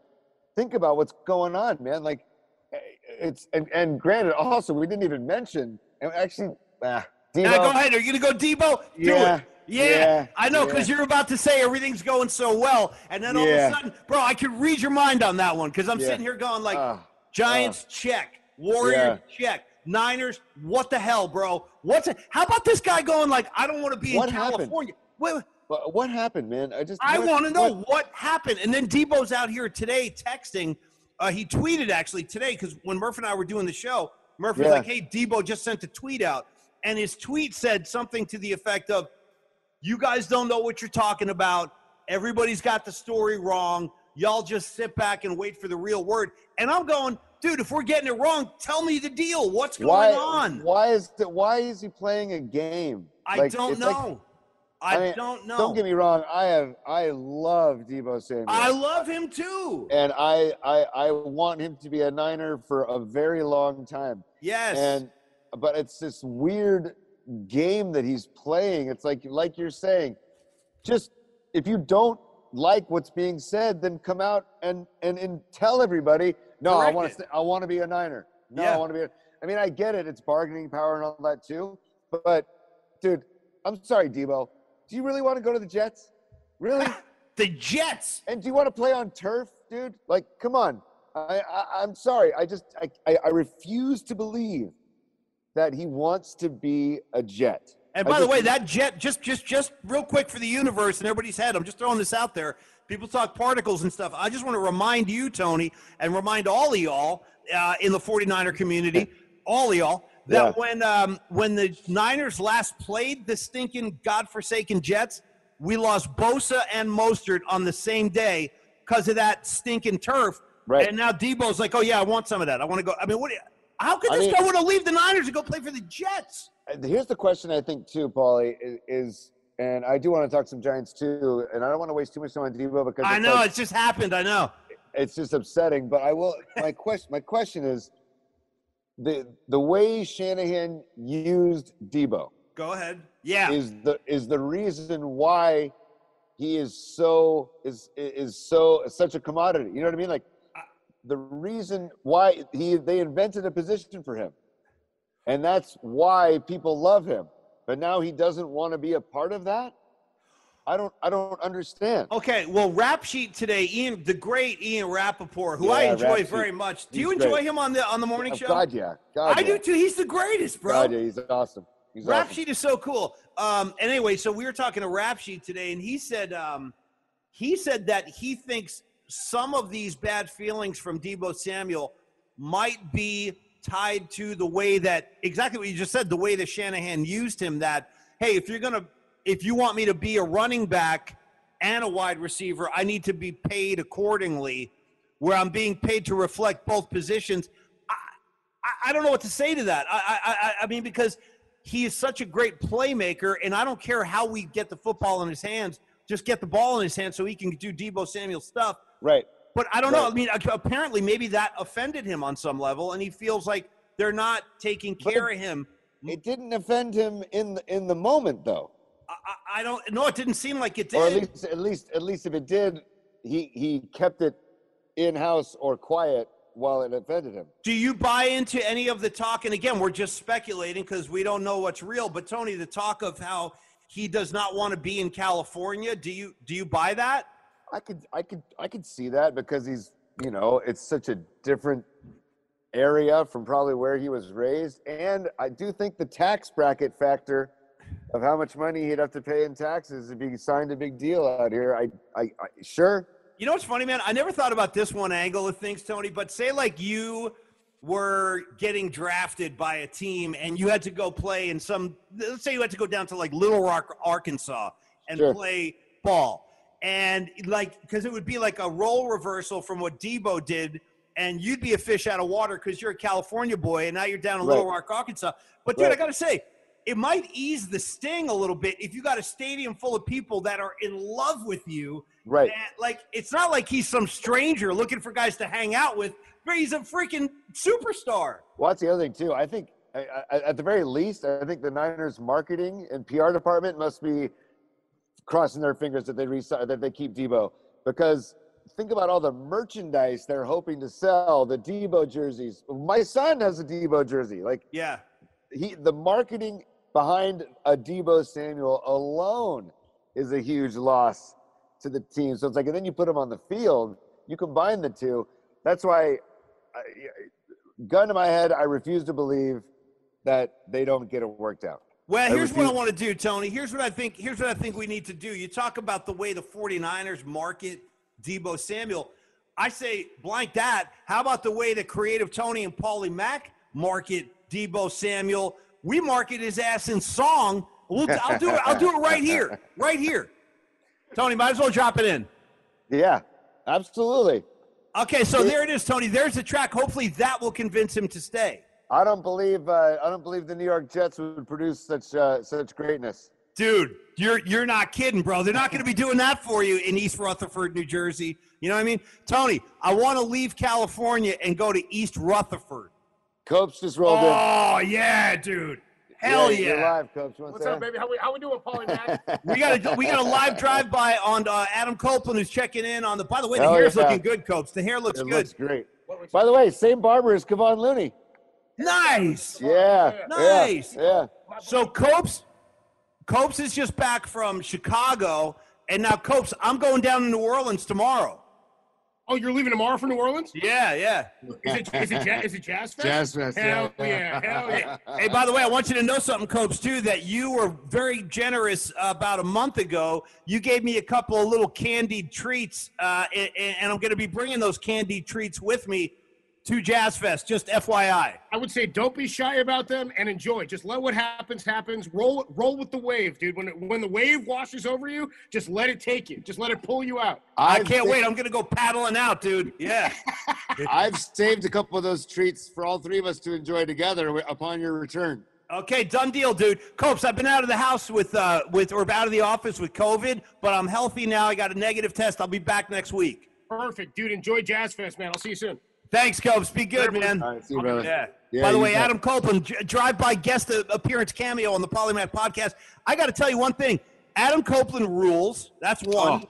think about what's going on, man. Like, eh, it's and and granted, also we didn't even mention and actually. Ah, Deebo, Now, go ahead. Are you gonna go Deebo? Do Yeah, it. Yeah, yeah, I know because yeah. you're about to say everything's going so well, and then all Yeah. of a sudden, bro, I could read your mind on that one because I'm sitting here going like, Ah, Giants check, Warriors check, Niners. What the hell, bro? What's it? How about this guy going like, I don't want to be What in happened? California. Wait, wait, What, happened, man? I just I want to know what- what, happened. And then Deebo's out here today texting. Uh, he tweeted actually today because when Murph and I were doing the show, Murph was like, "Hey, Deebo just sent a tweet out," and his tweet said something to the effect of, "You guys don't know what you're talking about. Everybody's got the story wrong. Y'all just sit back and wait for the real word." And I'm going, dude, if we're getting it wrong, tell me the deal. What's going why, on? Why is the, why is he playing a game? I Like, don't know. like- I, mean, don't know. Don't get me wrong. I have I love Deebo Samuel. I love him too. and I, I I want him to be a Niner for a very long time. Yes. And but it's this weird game that he's playing. It's like like you're saying, just if you don't like what's being said, then come out and and, and tell everybody. No, I want to. I want to be a Niner. No, Yeah. I want to be. A, I mean, I get it. It's bargaining power and all that too. But, dude, I'm sorry, Deebo. Do you really want to go to the Jets? Really? the Jets. And do you want to play on turf, dude? Like, come on. I, I I'm sorry. I just I, I I refuse to believe that he wants to be a Jet. And by the way, that jet just just just real quick for the universe and everybody's head. I'm just throwing this out there. People talk particles and stuff. I just want to remind you, Tony, and remind all of y'all uh, in the 49er community, all of y'all, that Yeah. when um, when the Niners last played the stinking godforsaken Jets, we lost Bosa and Mostert on the same day because of that stinking turf. Right. And now Deebo's like, oh yeah, I want some of that. I want to go. I mean, what? you- How could I this mean- guy want to leave the Niners and go play for the Jets? Uh, Here's the question I think too, Paulie, is, is and I do want to talk some Giants too, and I don't want to waste too much time on Deebo because I know like- it's just happened. I know. it's just upsetting. But I will. My question. My question is the the way Shanahan used Deebo Go ahead. Yeah. is the is the reason why he is so is is so such a commodity. You know what I mean? Like the reason why he they invented a position for him, and that's why people love him. But now he doesn't want to be a part of that. I don't. I don't understand. okay. Well, rap sheet today, Ian, the great Ian Rapoport, who I enjoy very much. Do you enjoy great. him on the on the morning show? God, yeah. God, I yeah. do too. He's the greatest, bro. God, yeah. He's awesome. He's Rap awesome. sheet is so cool. Um, and anyway, so we were talking to Rap sheet today, and he said um, he said that he thinks some of these bad feelings from Deebo Samuel might be tied to the way that exactly what you just said, the way that Shanahan used him. That hey, if you're gonna, if you want me to be a running back and a wide receiver, I need to be paid accordingly. Where I'm being paid to reflect both positions. I, I don't know what to say to that. I, I, I, I mean, because he is such a great playmaker, and I don't care how we get the football in his hands. Just get the ball in his hands so he can do Deebo Samuel stuff. Right. But I don't know. I mean, apparently, maybe that offended him on some level, and he feels like they're not taking care it- of him. It didn't offend him in the, in the moment, though. I, I, don't. No, it didn't seem like it did. or at least at least at least if it did, he he kept it in house or quiet while it offended him. Do you buy into any of the talk? And again, we're just speculating because we don't know what's real. But Tony, the talk of how he does not want to be in California. Do you do you buy that? I could I could I could see that because he's you know it's such a different area from probably where he was raised, and I do think the tax bracket factor of how much money he'd have to pay in taxes if he signed a big deal out here. I I, I sure You know what's funny, man? I never thought about this one angle of things, Tony. But say like you were getting drafted by a team and you had to go play in some. Let's say you had to go down to like Little Rock, Arkansas, and Sure. play ball, and like because it would be like a role reversal from what Deebo did. And you'd be a fish out of water because you're a California boy, and now you're down in Little Rock, Arkansas. But dude, I gotta say, it might ease the sting a little bit if you got a stadium full of people that are in love with you right. and, like it's not like he's some stranger looking for guys to hang out with. But he's a freaking superstar. Well, that's the other thing too. I think I, I, at the very least, I think the Niners marketing and PR department must be crossing their fingers that they that they keep Deebo because think about all the merchandise they're hoping to sell, the Deebo jerseys. My son has a Deebo jersey. Like Yeah. he the marketing behind a Deebo Samuel alone is a huge loss to the team. So it's like, and then you put him on the field, you combine the two. That's why, I, gun to my head, I refuse to believe that they don't get it worked out. Well, I here's what I want to do, Tony. Here's what I think. Here's what I think we need to do. You talk about the way the 49ers market Deebo Samuel. I say blank that. How about the way the creative Tony and Paulie Mac market Deebo Samuel? We market his ass in song. We'll, I'll do it. I'll do it right here. Right here. Tony, might as well drop it in. Yeah, absolutely. Okay, so there it is, Tony. There's the track. Hopefully that will convince him to stay. I don't believe uh, I don't believe the New York Jets would produce such uh, such greatness. Dude, you're you're not kidding, bro. They're not going to be doing that for you in East Rutherford, New Jersey. You know what I mean? Tony, I want to leave California and go to East Rutherford. Copes just rolled in. Oh, yeah, dude. Hell You're yeah. live, Copes. You What's say up, baby? How we how we doing, Paulie Mac? We got a we got a live drive by on uh, Adam Copeland who's checking in on the by the way, the Hell hair's yeah. looking good, Copes. The hair looks It good. looks great. By the way, same barber as Kevon Looney. Nice. Yeah. Nice. Yeah. yeah. So Copes Copes is just back from Chicago and now Copes, I'm going down to New Orleans tomorrow. Oh, you're leaving tomorrow for New Orleans? Yeah, yeah. Is it is it, ja- is it Jazz Fest? Jazz Fest, Hell yeah. yeah, hell yeah. Hey, by the way, I want you to know something, Copes, too, that you were very generous about a month ago. You gave me a couple of little candied treats, uh, and, and I'm going to be bringing those candied treats with me to Jazz Fest, just FYI. I would say don't be shy about them and enjoy. Just let what happens happens. Roll roll with the wave, dude. When it, when the wave washes over you, just let it take you. Just let it pull you out. I I've can't sa- wait. I'm going to go paddling out, dude. Yeah. I've saved a couple of those treats for all three of us to enjoy together upon your return. Okay, done deal, dude. Copes, I've been out of the house with, uh, with, or out of the office with COVID, but I'm healthy now. I got a negative test. I'll be back next week. Perfect, dude. Enjoy Jazz Fest, man. I'll see you soon. Thanks, Copes. Be good, man. All right, see you, brother. Yeah. Yeah, By the way, bet. Adam Copeland, drive-by guest appearance cameo on the Polymath podcast. I got to tell you one thing. Adam Copeland rules. That's one. To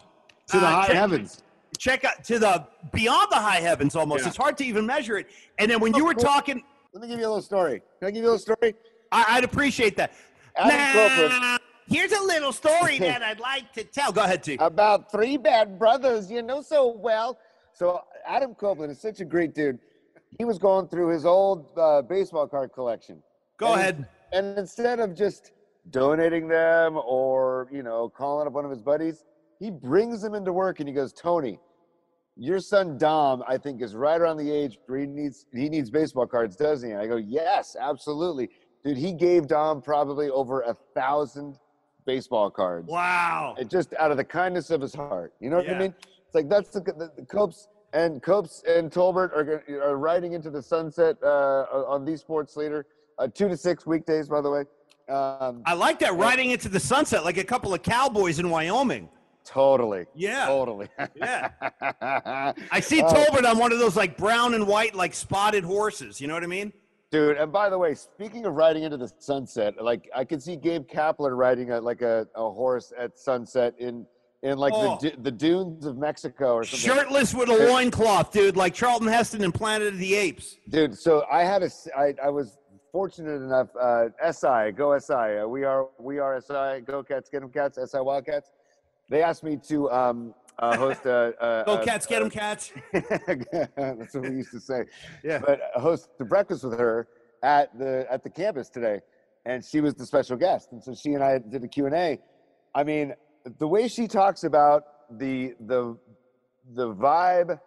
the Uh, high check- heavens. Check out to the beyond the high heavens almost. Yeah. It's hard to even measure it. And then when you were talking, Let me give you a little story. Can I give you a little story? I, I'd appreciate that. Adam Now, Copeland. Here's a little story that I'd like to tell. Go ahead, T. About three bad brothers you know so well. So Adam Copeland is such a great dude. He was going through his old uh, baseball card collection. Go And- ahead. And instead of just donating them or, you know, calling up one of his buddies, he brings them into work and he goes, Tony, your son Dom, I think, is right around the age where he needs he needs baseball cards, doesn't he? I go, Yes, absolutely. Dude, he gave Dom probably over a thousand baseball cards. Wow. And just out of the kindness of his heart. You know what Yeah. I mean? It's like that's the, the, the Copes and Copes and Tolbert are, are riding into the sunset uh, on these sports later. Uh, two to six weekdays, by the way. Um, I like that riding into the sunset like a couple of cowboys in Wyoming. totally. Yeah. Totally. Yeah. I see Uh, Tolbert on one of those like brown and white, like spotted horses. You know what I mean? Dude, and by the way, speaking of riding into the sunset, like I could see Gabe Kapler riding a, like a, a horse at sunset in in like Oh. the, the dunes of Mexico or something. Shirtless with a loincloth, dude, like Charlton Heston in Planet of the Apes. Dude, so I had a, I, I was fortunate enough, uh, SI, go SI, uh, we are, we are SI, go Cats, get them Cats, SI Wildcats. They asked me to um, uh, host a, a Go a- cats, them cats. That's what we used to say. Yeah. But uh, host the breakfast with her at the at the campus today, and she was the special guest, and so she and I did a Q and A. I mean, the way she talks about the the the vibe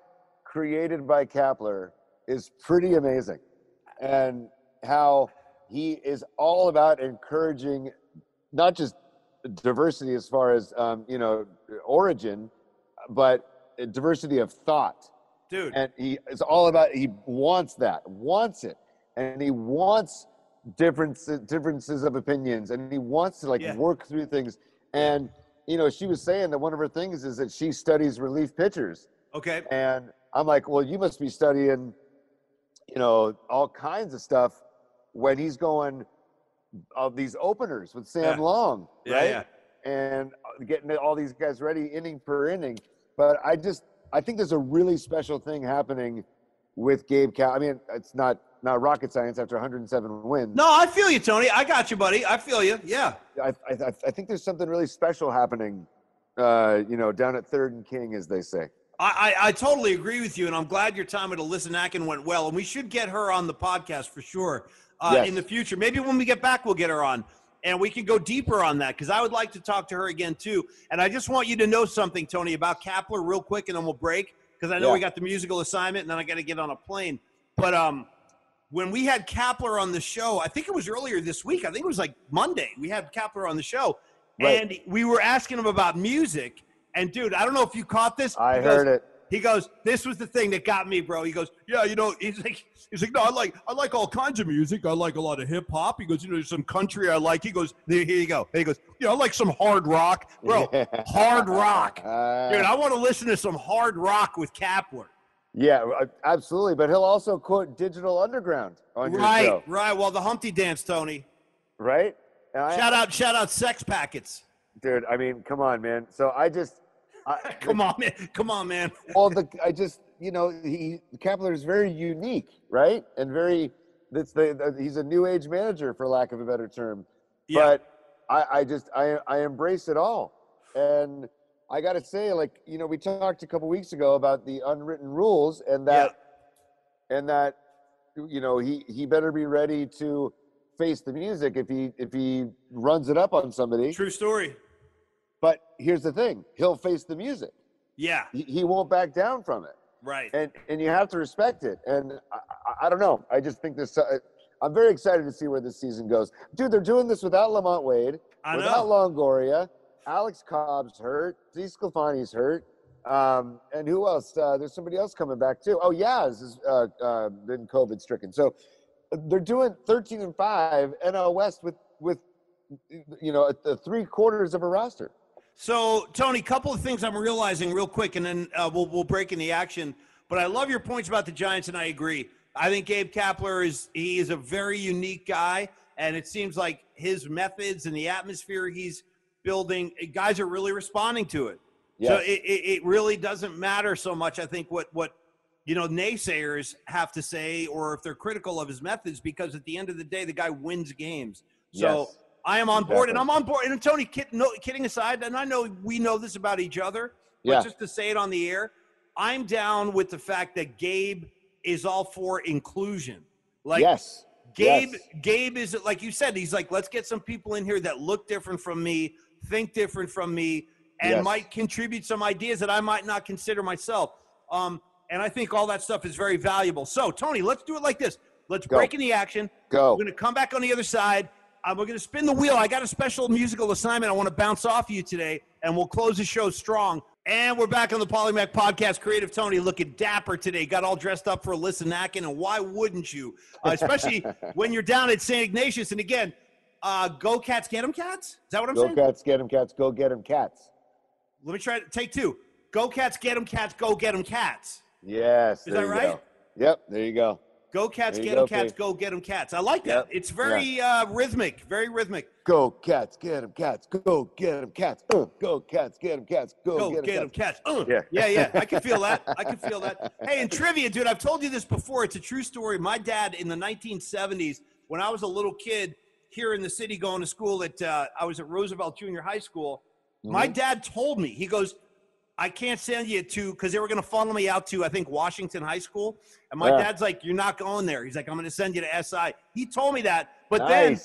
created by Kapler is pretty amazing, and how he is all about encouraging not just diversity as far as um, you know origin, but diversity of thought. Dude. and he is all about he wants that wants it. And he wants differences differences of opinions. And he wants to like Yeah. work through things. And you know she was saying that one of her things is that she studies relief pitchers Okay. and i'm like well you must be studying you know all kinds of stuff when he's going of these openers with Sam Yeah. Long, Yeah, right? yeah. And uh, getting all these guys ready inning per inning. But I just I think there's a really special thing happening with Gabe Cal. I mean, it's not not rocket science after 107 wins. No, I feel you, Tony. I got you, buddy. I feel you. Yeah. I, I, I think there's something really special happening, uh, you know, down at Third and King, as they say. I, I, I totally agree with you, and I'm glad your time at Alyssa went well. And we should get her on the podcast for sure uh, Yes. in the future. Maybe when we get back, we'll get her on, and we can go deeper on that because I would like to talk to her again too. And I just want you to know something, Tony, about Kapler, real quick, and then we'll break because I know Yeah. we got the musical assignment, and then I got to get on a plane. But um, when we had Kapler on the show, I think it was earlier this week. I think it was like Monday. We had Kapler on the show, Right. and we were asking him about music. And dude, I don't know if you caught this. I heard it. he goes, "This was the thing that got me, bro." He goes, "Yeah, you know," he's like, "He's like, no, I like, I like all kinds of music. I like a lot of hip hop." He goes, "You know, there's some country I like." He goes, "There, here you go." He goes, "Yeah, I like some hard rock, bro. hard rock, Uh, dude. I want to listen to some hard rock with Kapler." Yeah, uh, absolutely. But he'll also quote Digital Underground on your Right, show, right. right. Well, the Humpty Dance, Tony. right? I- Shout out, shout out, Sex Packets. dude. I mean, come on, man. So I just, I, Come on, man. Come on, man. well, the I just, you know, he Kapler is very unique, right? And very, that's the, the he's a new age manager, for lack of a better term. Yeah. But I, I just, I, I embrace it all, and I got to say, like, you know, we talked a couple weeks ago about the unwritten rules, and that, and that, you know, he he better be ready to face the music if he if he runs it up on somebody. True story. But here's the thing: he'll face the music. Yeah, He, he won't back down from it, right. and and you have to respect it. And I, I, I don't know. I just think this. Uh, I'm very excited to see where this season goes, dude. They're doing this without LaMonte Wade, I without know. Longoria. Alex Cobb's hurt. DeSclafani's hurt. Um, and who else? Uh, there's somebody else coming back too. Oh, Yaz has uh, uh, been COVID stricken. So they're doing 13 and five NL West with with you know the three quarters of a roster. So, Tony, couple of things I'm realizing real quick, and then uh, we'll we'll break in the action. But I love your points about the Giants, and I agree. I think Gabe Kapler is he is a very unique guy, and it seems like his methods and the atmosphere he's building, eh, guys are really responding to it. So it, it, it really doesn't matter so much. I think what what you know naysayers have to say, or if they're critical of his methods, because at the end of the day, the guy wins games. So Yes. I am on board, and I'm on board. And Tony, kid, no, kidding aside, and I know we know this about each other, but Yeah. just to say it on the air, I'm down with the fact that Gabe is all for inclusion. Like yes. Gabe, Yes. Gabe is like you said. He's like, let's get some people in here that look different from me, think different from me, and Yes. might contribute some ideas that I might not consider myself. Um, and I think all that stuff is very valuable. So, Tony, let's do it like this. Let's Go. break in the action. Go. We're going to come back on the other side. Uh, we're going to spin the wheel. I got a special musical assignment I want to bounce off you today, and we'll close the show strong. And we're back on the Paulie Mac Podcast. Creative Tony looking dapper today. Got all dressed up for a Alyssa Nakken, and why wouldn't you? Uh, especially when you're down at St. Ignatius. And again, uh, go cats, get 'em cats. Is that what I'm Go saying? Go cats, get 'em cats. Go get 'em cats. Let me try to take two. Go cats, get 'em cats. Go get 'em cats. Yes. Is that right? Go. Yep. There you go. Go cats, There get 'em go, cats. Pete. Go get 'em cats. I like that. Yep. It's very uh, rhythmic. Very rhythmic. Go cats, get 'em cats. Go get 'em cats. Uh, go cats, get 'em cats. Go, Go get 'em get them cats. cats. Uh, Yeah. yeah, yeah. I can feel that. I can feel that. Hey, and trivia, dude. I've told you this before. It's a true story. My dad in the 1970s, when I was a little kid here in the city going to school at, uh, I was at Roosevelt Junior High School. My Mm-hmm. dad told me, he goes, I can't send you to, because they were going to funnel me out to, I think, Washington High School. And my Yeah. dad's like, You're not going there. He's like, I'm going to send you to SI. He told me that. But then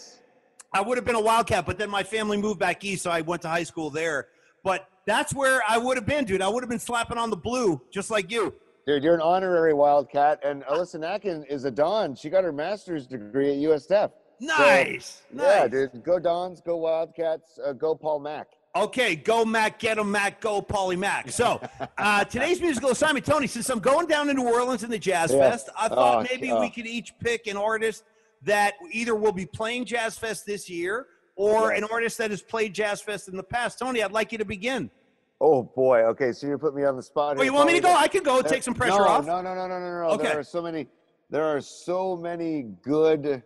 I would have been a Wildcat, but then my family moved back east, so I went to high school there. But that's where I would have been, dude. I would have been slapping on the blue, just like you. Dude, you're an honorary Wildcat, and Alyssa Nakken is a Don. She got her master's degree at USF. Nice, Yeah, nice. dude. Go Dons, go Wildcats, uh, go Paul Mac. Okay, go Mac, get him Mac, go Paulie Mac. So uh, today's musical assignment, Tony. Since I'm going down to New Orleans in the Jazz Yeah. Fest, I thought Oh, maybe oh. we could each pick an artist that either will be playing Jazz Fest this year or an artist that has played Jazz Fest in the past. Tony, I'd like you to begin. Oh boy. Okay, so you put me on the spot. Oh, here, you want me to go? I can go. Take some pressure no, off. No, no, no, no, no, no. Okay. There are so many. There are so many good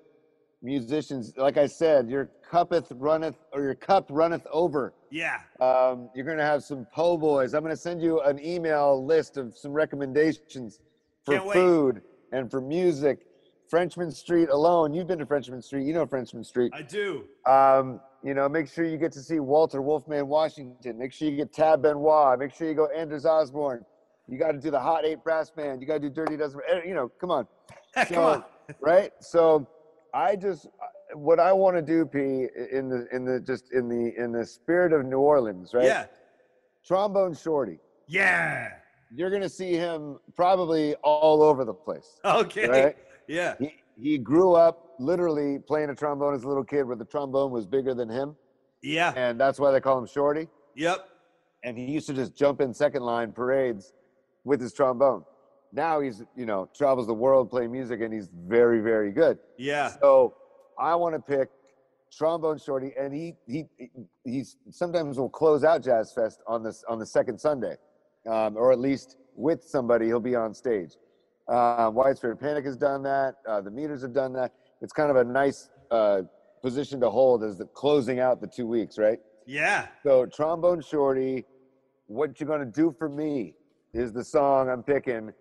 musicians. Like I said, your cuppeth runneth, or your cup runneth over. Yeah. Um, you're going to have some po' boys. I'm going to send you an email list of some recommendations for Can't wait. food and for music. Frenchmen Street alone. You've been to Frenchmen Street. You know Frenchmen Street. I do. Um, you know, make sure you get to see Walter Wolfman Washington. Make sure you get Tab Benoit. Make sure you go Anders Osborne. You got to do the Hot Eight Brass Band. You got to do Dirty Dozen. eh, You know, come on. Come So, on. right? So, I just what I want to do, P, in the in the just in the in the spirit of New Orleans, right? Yeah. Trombone Shorty. Yeah. You're gonna see him probably all over the place. Okay. Right? Yeah. He he grew up literally playing a trombone as a little kid, where the trombone was bigger than him, Yeah. and that's why they call him Shorty. Yep. and he used to just jump in second line parades with his trombone. Now he's, you know, travels the world playing music and he's very, very good. Yeah. So I want to pick trombone shorty and he he he's sometimes will close out Jazz Fest on this on the second Sunday. Um, or at least with somebody he'll be on stage. Uh, Widespread Panic has done that. Uh, the Meters have done that. It's kind of a nice uh, position to hold as the closing out the two weeks, right? Yeah. So trombone shorty, what you're gonna do for me is the song I'm picking.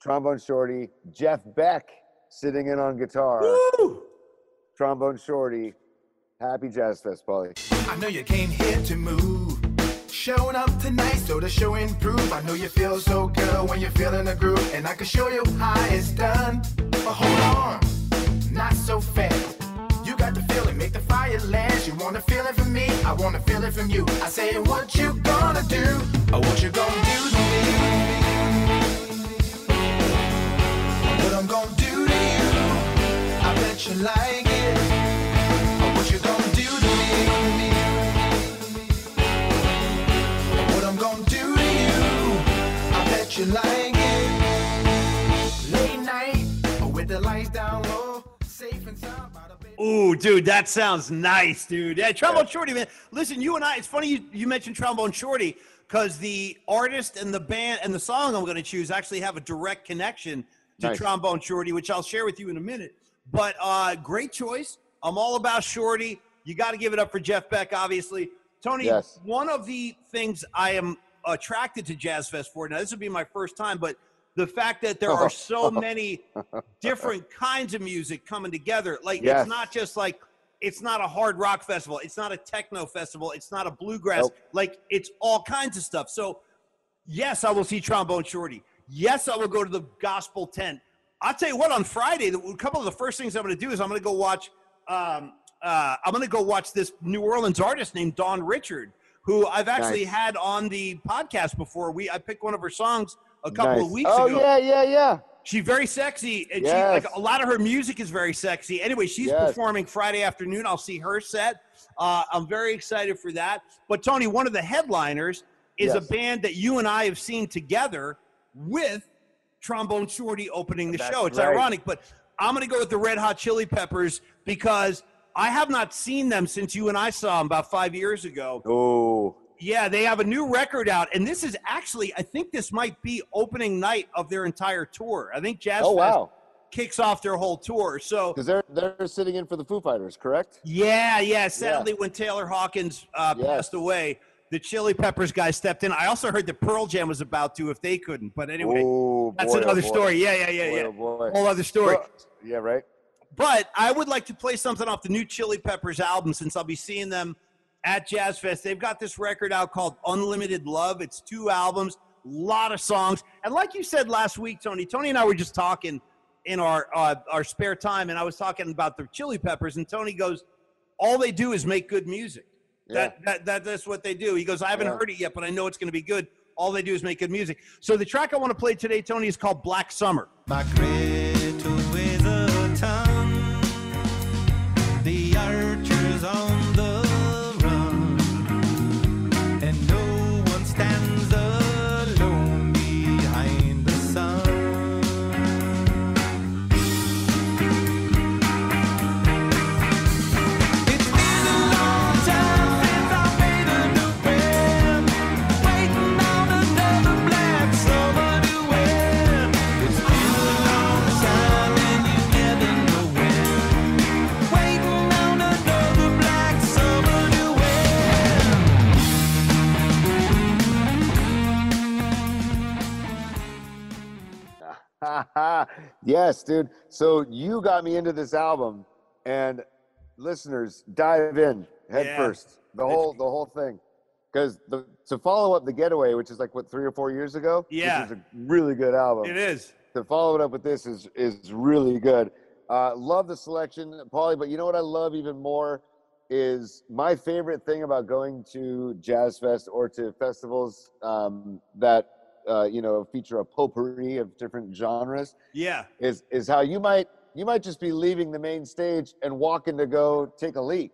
Trombone shorty, Jeff Beck sitting in on guitar. Woo! Trombone shorty, happy Jazz Fest, Paulie. I know you came here to move. Showing up tonight so the show improve. I know you feel so good when you're feeling the groove. And I can show you how it's done. But hold on, not so fast. You got the feeling, make the fire last. You wanna feel it from me, I wanna feel it from you. I say, what you gonna do? Or what you gonna do to me? I'm gonna do to you? I bet you like it. Or what you gonna do to me? What I'm gonna do to you? I bet you like it. Late night, with the lights down low, safe and sound by the bed. Ooh, dude, that sounds nice, dude. Yeah, Trombone Shorty, man. Listen, you and I, it's funny you, you mentioned Trombone Shorty because the artist and the band and the song I'm going to choose actually have a direct connection to Nice. Trombone Shorty, which I'll share with you in a minute. But uh, great choice. I'm all about Shorty. You got to give it up for Jeff Beck, obviously. Tony, Yes. one of the things I am attracted to Jazz Fest for, now this would be my first time, but the fact that there are so many different kinds of music coming together. Like Yes. it's not just like it's not a hard rock festival, it's not a techno festival, it's not a bluegrass. Nope. Like it's all kinds of stuff. So yes, I will see Trombone Shorty. Yes, I will go to the gospel tent. I'll tell you what, on Friday, a couple of the first things I'm going to do is I'm going to go watch. Um, uh, I'm going to go watch this New Orleans artist named Dawn Richard, who I've actually Nice. had on the podcast before. We I picked one of her songs a couple of weeks oh, ago. Oh yeah, yeah, yeah. She's very sexy, and she like a lot of her music is very sexy. Anyway, she's Yes. performing Friday afternoon. I'll see her set. Uh, I'm very excited for that. But Tony, one of the headliners is a band that you and I have seen together with Trombone Shorty opening the That's show. It's right. ironic, but I'm going to go with the Red Hot Chili Peppers because I have not seen them since you and I saw them about five years ago. Oh, Yeah, they have a new record out, and this is actually, I think this might be opening night of their entire tour. I think Jazz oh Fest wow. kicks off their whole tour. So, Because they're they're sitting in for the Foo Fighters, correct? yeah, yeah. Sadly, when Taylor Hawkins uh, Yes. passed away, the Chili Peppers guy stepped in. I also heard that Pearl Jam was about to if they couldn't. But anyway, oh, that's boy, oh, another boy. story. Yeah, yeah, yeah, Boy, yeah. oh, boy. Whole other story. Yeah, right. But I would like to play something off the new Chili Peppers album since I'll be seeing them at Jazz Fest. They've got this record out called Unlimited Love. It's two albums, a lot of songs. And like you said last week, Tony, Tony and I were just talking in our uh, our spare time, and I was talking about the Chili Peppers, and Tony goes, "All they do is make good music. That, that, that that's what they do." He goes, "I haven't Yeah. heard it yet, but I know it's going to be good. All they do is make good music." So the track I want to play today, Tony, is called Black Summer. yes, dude. So you got me into this album, and listeners, dive in head Yeah. first. The whole the whole thing, because the to follow up the Getaway, which is like what three or four years ago. Yeah. which is a really good album. It is. To follow it up with this is is really good. Uh, love the selection, Paulie. But you know what I love even more is my favorite thing about going to Jazz Fest or to festivals um, that uh, you know feature a potpourri of different genres Yeah. is is how you might you might just be leaving the main stage and walking to go take a leak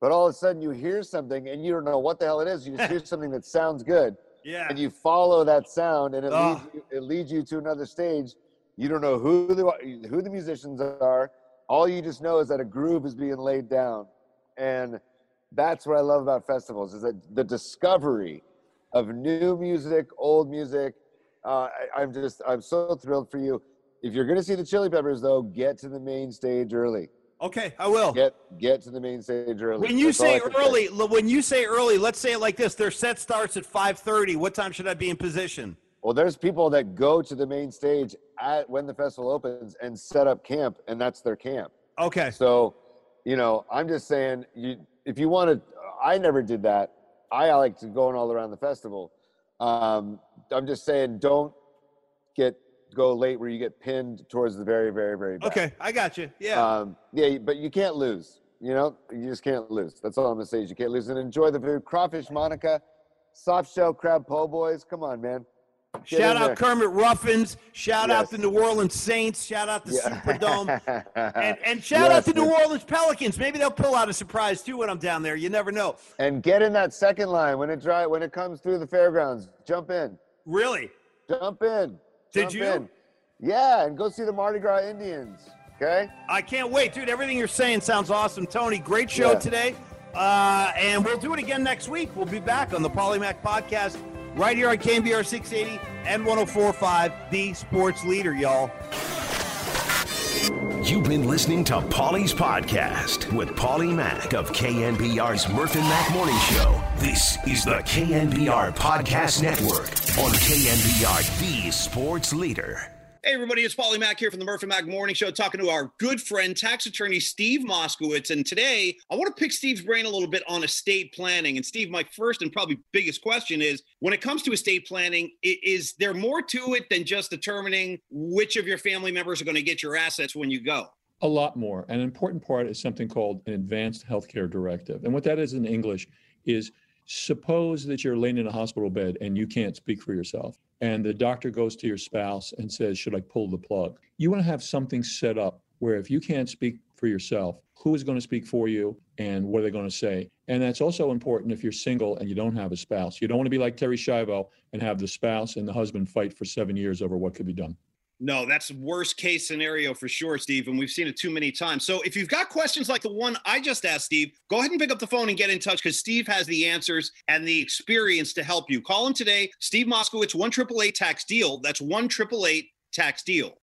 but all of a sudden you hear something and you don't know what the hell it is you just hear something that sounds good Yeah. and you follow that sound and it Oh. leads you, it leads you to another stage you don't know who the who the musicians are all you just know is that a groove is being laid down and that's what i love about festivals is that the discovery of new music old music uh, I, i'm just i'm so thrilled for you if you're going to see the chili peppers though get to the main stage early Okay, I will. get get to the main stage early When you That's say early, l- when you say early, let's say it like this: their set starts at five thirty. What time should I be in position? Well, there's people that go to the main stage at when the festival opens and set up camp, and that's their camp. Okay. So, you know, I'm just saying, you if you want to, I never did that. I like to going all around the festival. Um, I'm just saying, don't get go late where you get pinned towards the very, very, very back. Okay, I got you. Yeah. Um, yeah, but you can't lose. You know, you just can't lose. That's all I'm gonna say. Is you can't lose and enjoy the food. Crawfish Monica, soft shell crab po' boys. Come on, man. Get Shout out there. Kermit Ruffins. Shout out Yes. the New Orleans Saints. Shout out the Yeah. Superdome. And, and shout out Yes, the New. Orleans Pelicans. Maybe they'll pull out a surprise too when I'm down there. You never know. and get in that second line when it dry when it comes through the fairgrounds. Jump in, Really? jump in. Did jump you? In. Yeah, and go see the Mardi Gras Indians. Okay. I can't wait, dude. Everything you're saying sounds awesome. Tony, great show Yeah. today. Uh, and we'll do it again next week. We'll be back on the Paulie Mac podcast right here on KNBR 680 and 1045, the sports leader, y'all. You've been listening to Paulie's Podcast with Paulie Mac of KNBR's Murph and Mac Morning Show. This is the KNBR Podcast Network on KNBR, the sports leader. Hey, everybody, it's Paulie Mac here from the Murphy Mack Morning Show, talking to our good friend, tax attorney Steve Moskowitz. And today, I want to pick Steve's brain a little bit on estate planning. And, Steve, my first and probably biggest question is when it comes to estate planning, is there more to it than just determining which of your family members are going to get your assets when you go? A lot more. An important part is something called an advanced healthcare directive. And what that is in English is suppose that you're laying in a hospital bed and you can't speak for yourself. And the doctor goes to your spouse and says, Should I pull the plug? You want to have something set up where if you can't speak for yourself, who is going to speak for you and what are they going to say? And that's also important if you're single and you don't have a spouse. You don't want to be like Terri Schiavo and have the spouse and the husband fight for seven years over what could be done. No, that's worst case scenario for sure, Steve. And we've seen it too many times. So if you've got questions like the one I just asked Steve, go ahead and pick up the phone and get in touch because Steve has the answers and the experience to help you. Call him today, Steve Moskowitz, 1 tax deal. That's 1 tax deal.